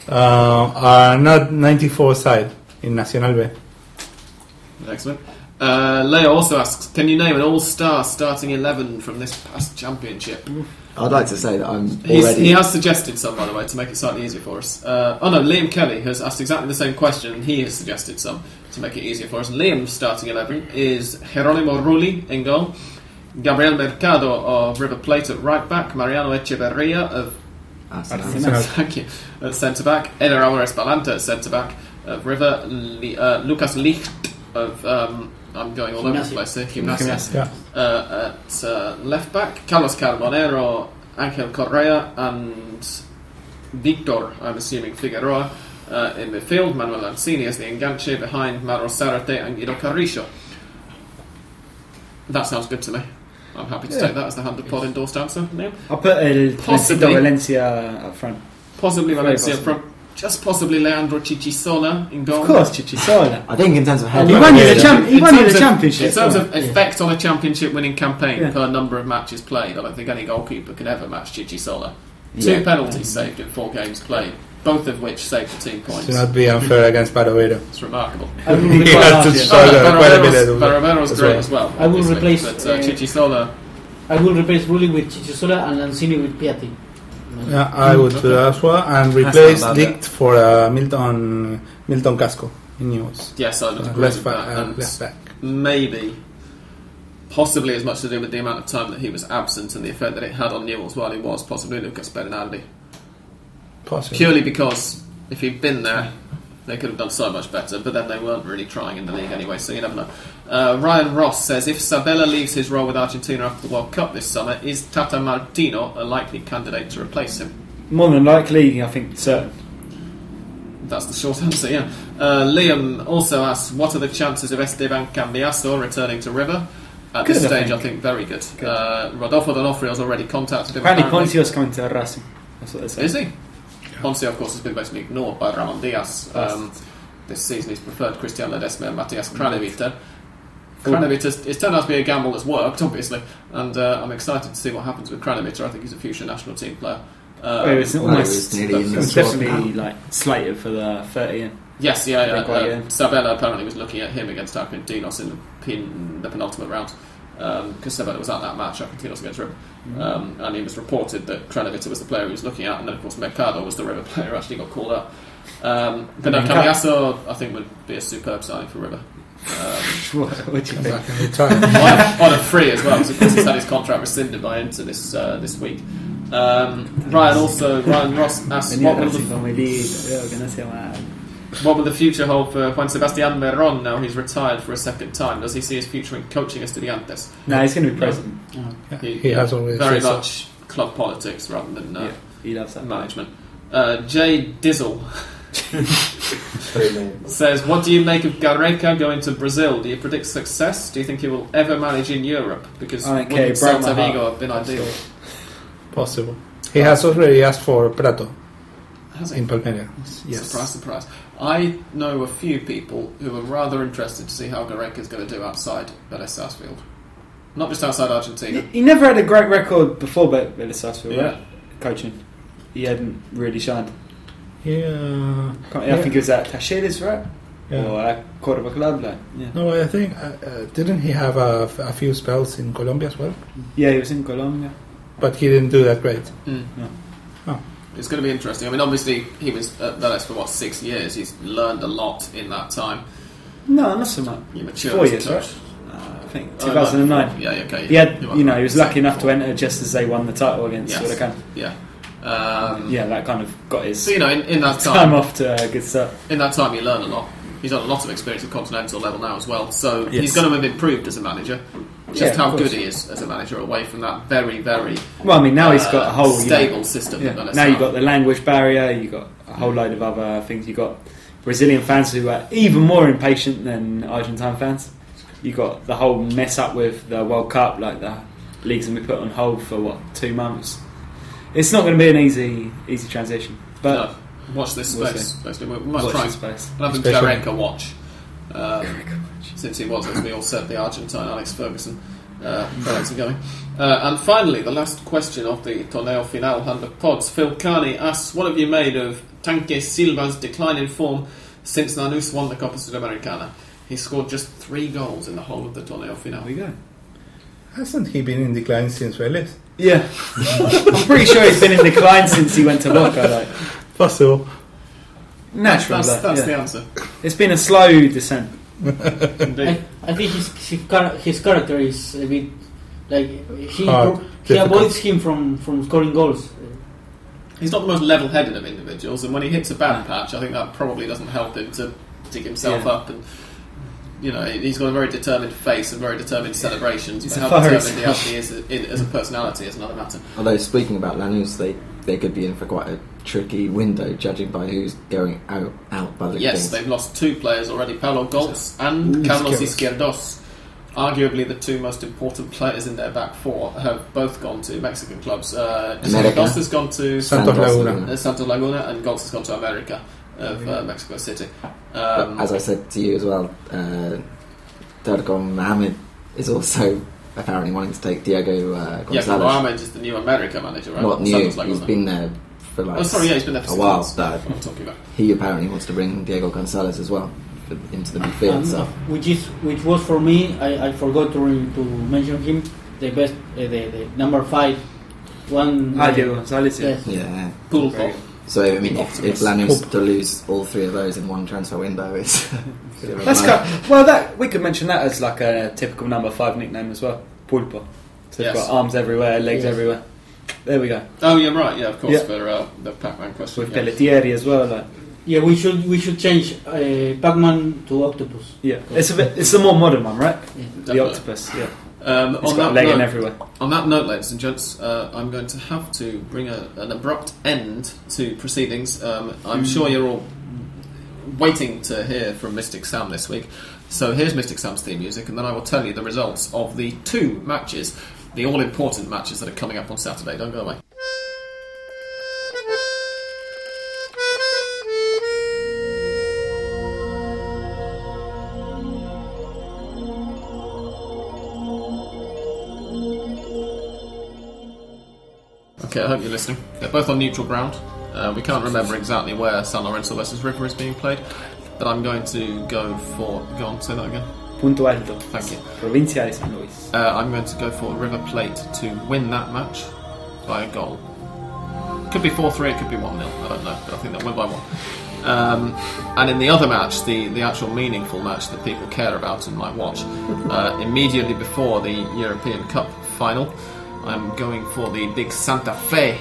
Uh, are not 94 side in Nacional B. Excellent. Uh, Leo also asks, can you name an all-star starting 11 from this past championship? I'd like to say that I'm He's, already. he has suggested some, by the way, to make it slightly easier for us. Uh, oh no, Liam Kelly has asked exactly the same question, and he has suggested some to make it easier for us. Liam's starting 11 is Jeronimo Rulli in goal, Gabriel Mercado of River Plate at right back, Mariano Echeverria of Arsenal. Arsenal. *laughs* Thank you. At centre back, Eder Alvarez Balanta at centre back, of River, Li, uh, Lucas Licht of, um, I'm going all over the place here, Gimnasia. Yeah. Uh, at uh, left back, Carlos Carbonero, Angel Correa, and Victor, I'm assuming Figueroa. Uh, in midfield, Manuel Lanzini as the enganche behind Mauro Zarate and Guido Carrillo. That sounds good to me. I'm happy to Yeah. take that as the 100 pod endorsed answer, Liam. I'll put El Possibly. Possibly. Valencia up front. Possibly Very Valencia possible. from just possibly Leandro Chichizola in goal. Of course, Chichizola. I think in terms of head. He won you the, champ- he In won you the of- championship. In terms of Yeah. effect on a championship winning campaign Yeah. per number of matches played, I don't think any goalkeeper could ever match Chichizola. Two Yeah. penalties saved in four games played, both of which saved the team points. To not be unfair against Barovero. It's remarkable. I will He replace, *laughs* had to struggle Oh, quite a bit. Barovero's, at- Barovero's as great well. as well. I will replace, but uh, uh, Chichizola. I will replace Rulli with Chichizola and Lanzini with Piatti. Yeah, I would do that as well, and replace not bad, Licht for uh, Milton Milton Casco in Newell's. Yes, I would Uh, agree left, with back, that. uh, and left back. maybe, possibly as much to do with the amount of time that he was absent and the effect that it had on Newell's while he was, possibly Lucas Bernardi. Possibly. Purely because if he'd been there, they could have done so much better, but then they weren't really trying in the league anyway, so you never know. Uh, Ryan Ross says if Sabella leaves his role with Argentina after the World Cup this summer, is Tata Martino a likely candidate to replace him? More than likely, I think certain. That's the short *laughs* answer, yeah. Uh, Liam also asks, what are the chances of Esteban Cambiasso returning to River? At Good, this stage, I think. think, very good. Good. Uh, Rodolfo D'Onofrio's already contacted him. Apparently, apparently. Ponzio's coming to Racing. That's what they say. Is he? Ponce, of course, has been basically ignored by Ramon Diaz. Um, this season, he's preferred Christian Ledesma and Matias Kranevitter. Kranevitter has it's turned out to be a gamble that's worked, obviously, and uh, I'm excited to see what happens with Kranevitter. I think he's a future national team player. Uh, Oh, it's Well, it almost was nearly in the it's definitely like slated for the 30 in. Yes, yeah, yeah. Uh. Sabella apparently was looking at him against Argentinos in the, pin, the penultimate round because Sabella was at that match, Argentinos against River, Mm-hmm. um, and it was reported that Kranevitter was the player he was looking at, and then of course Mercado was the River *laughs* player who actually got called up. Um, but no, And Cambiasso, I think, would be a superb signing for River. Um, *laughs* what, what do you think? Back in the time. *laughs* on, a, on a free as well, because of course he's had his contract rescinded by Inter this uh, this week. Um, Ryan also Ryan Ross asked Venía what will, Racing the, con Melito, creo que no se llama. what will the future hold for Juan Sebastian Verón now he's retired for a second time? Does he see his future in coaching Estudiantes? No, he's going to be president. Yeah, he has always very said so. much club politics rather than uh, Yeah, he loves that. management. Uh, Jay Dizzle *laughs* says, "What do you make of Gareca going to Brazil? Do you predict success? Do you think he will ever manage in Europe? Because I don't wouldn't it Celta my heart. Vigo have been ideal? Possible. He has already asked for Pratto in Palmeiras. Yes. Surprise, surprise. I know a few people who are rather interested to see how Gareca is going to do outside Vélez Sarsfield. Not just outside Argentina. He, he never had a great record before Be- Vélez Sarsfield, Yeah. right? Coaching. He hadn't really shined. Yeah. Can't- I Yeah. think it was at Talleres, right? yeah. Or at Cordoba Club, like, yeah. No, I think uh, uh, didn't he have a, a few spells in Colombia as well? Yeah, he was in Colombia. But he didn't do that great. Mm. Yeah. Oh. It's going to be interesting. I mean, obviously, he was at Vélez for what six years. He's learned a lot in that time. No, not so much. He matured Four as years, right? Uh, I think Oh, 2009. Yeah, yeah, okay. He had, You're you know, he was lucky enough to enter just as they won the title against Yes. Huracan. Yeah. Um, Yeah, that kind of got his So you know, in, in that time time, off to a good start. in that time, you learn a lot. He's got a lot of experience at continental level now as well. So Yes. he's going to have improved as a manager. Just Yeah, how good he is as a manager, away from that very, very Well, I mean, now he's got uh, a whole you know, stable system. Yeah. Now you've got the language barrier, you've got a whole load of other things. You've got Brazilian fans who are even more impatient than Argentine fans. You've got the whole mess up with the World Cup, like the leagues have been put on hold for what two months. It's not going to be an easy easy transition, but No, watch this We'll space. see. Basically, we might watch try this space. and have a Especially- Gareca watch. Um, since he was, as we all said, the Argentine Alex Ferguson uh, prior to going. Uh, and finally, the last question of the Torneo Final 100 pods. Phil Carney asks, what have you made of Tanque Silva's decline in form since Lanús won the Copa Sudamericana? He scored just three goals in the whole of the Torneo Final. There we go. Hasn't he been in decline since Vélez? Yeah, *laughs* I'm pretty sure he's been in decline since he went to Boca. Like Possible. natural, That's, like, that's yeah. the answer. It's been a slow descent. Indeed. I, I think his his, char- his character is a bit like he Hard, he difficult. avoids him from, from scoring goals. He's not the most level-headed of individuals, and when he hits a bad patch, I think that probably doesn't help him to dig himself Yeah. up. And you know, he's got a very determined face and very determined celebrations. He's but a how fiery determined he actually is as a personality is another matter. Although speaking about Lanús, they they could be in for quite a tricky window, judging by who's going out out by the Yes, things. they've lost two players already: Paulo Goltz and Ooh, Carlos Izquierdoz. Izquierdoz. Arguably, the two most important players in their back four have both gone to Mexican clubs. Uh, America. Izquierdoz has gone to Santos Laguna. uh, Santos Laguna, and Goltz has gone to America of uh, Mexico City. Um, as I said to you as well, uh, Dargon Mohamed is also apparently wanting to take Diego uh, yeah, Gonzalez. Mohamed is the new America manager, right? Not new, Santos Laguna. he's been there for like Oh, sorry, yeah, he's been there for a while. months. But That's what I'm talking about. he apparently wants to bring Diego Gonzalez as well for, into the midfield. Um, so which is which was for me. I, I forgot to re- to mention him. The best, uh, the, the number five, one. Ah, uh, Diego Gonzalez. Yeah. Yes. yeah. Pulpo. So I mean, if, if Optimus. Lanús to lose all three of those in one transfer window, it's *laughs* a bit of That's blow. well, that we could mention that as like a typical number five nickname as well. Pulpo. So they've Yes. got arms everywhere, legs Yes. everywhere. There we go. Oh, yeah, right. Yeah, of course. Yeah. For uh, the Pac-Man question. With yeah. Pelletieri as well. Like, Yeah, we should we should change uh, Pac-Man to Octopus. yeah, it's a bit. It's a more modern one, right? Yeah. The Definitely. octopus. Yeah, Um, it's on got that note- everywhere. On that note, ladies and gents, uh, I'm going to have to bring a, an abrupt end to proceedings. Um, I'm sure you're all waiting to hear from Mystic Sam this week. So here's Mystic Sam's theme music, and then I will tell you the results of the two matches, the all important matches that are coming up on Saturday. Don't go away. Okay, I hope you're listening. They're both on neutral ground. Uh, we can't remember exactly where San Lorenzo versus River is being played, but I'm going to go for. Go on, say that again. Punto Alto. Thank you. Provincia de San Luis. Uh, I'm going to go for River Plate to win that match by a goal. Could be 4 3, it could be 1 0. I don't know, but I think they'll win by 1. Um, and in the other match, the, the actual meaningful match that people care about and might watch, uh, *laughs* immediately before the European Cup final, I'm going for the big Santa Fe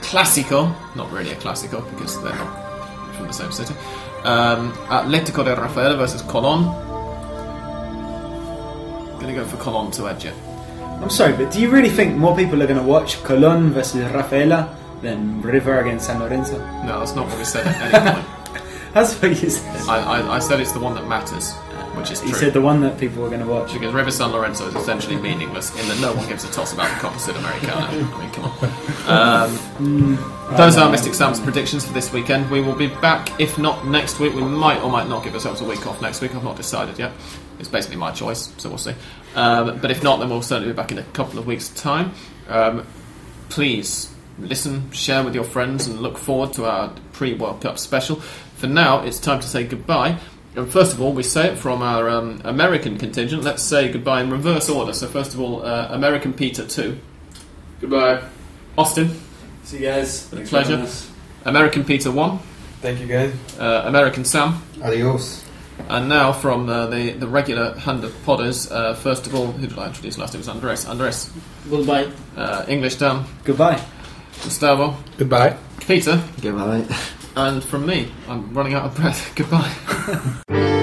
Classico. Not really a Classico because they're not from the same city. Um, Atletico de Rafael versus Colon. Gonna go for Colon to edge it. I'm sorry, but do you really think more people are going to watch Colón versus Rafaela than River against San Lorenzo? No, that's not what we said at any point. *laughs* That's what you said. I, I, I said it's the one that matters, which is true. You said the one that people were going to watch. because River San Lorenzo is essentially meaningless in that no one gives a toss about the Copa Sudamericana. I mean, come on. Um, those are Mystic Sam's predictions for this weekend. We will be back, if not next week. We might or might not give ourselves a week off next week. I've not decided yet. It's basically my choice, so we'll see. Um, but if not, then we'll certainly be back in a couple of weeks' time. Um, please listen, share with your friends, and look forward to our pre World Cup special. For now, it's time to say goodbye. And first of all, we say it from our um, American contingent. Let's say goodbye in reverse order. So, first of all, uh, American Peter 2. Goodbye. Austin. See you guys. Thanks for having American Peter 1. Thank you, guys. Uh, American Sam. Adios. And now from uh, the, the regular hand of podders, uh, first of all, who did I introduce last? It was Andres. Andres. Goodbye. Uh, English Dan. Goodbye. Gustavo. Goodbye. Peter. Goodbye. And from me, I'm running out of breath. *laughs* Goodbye. *laughs*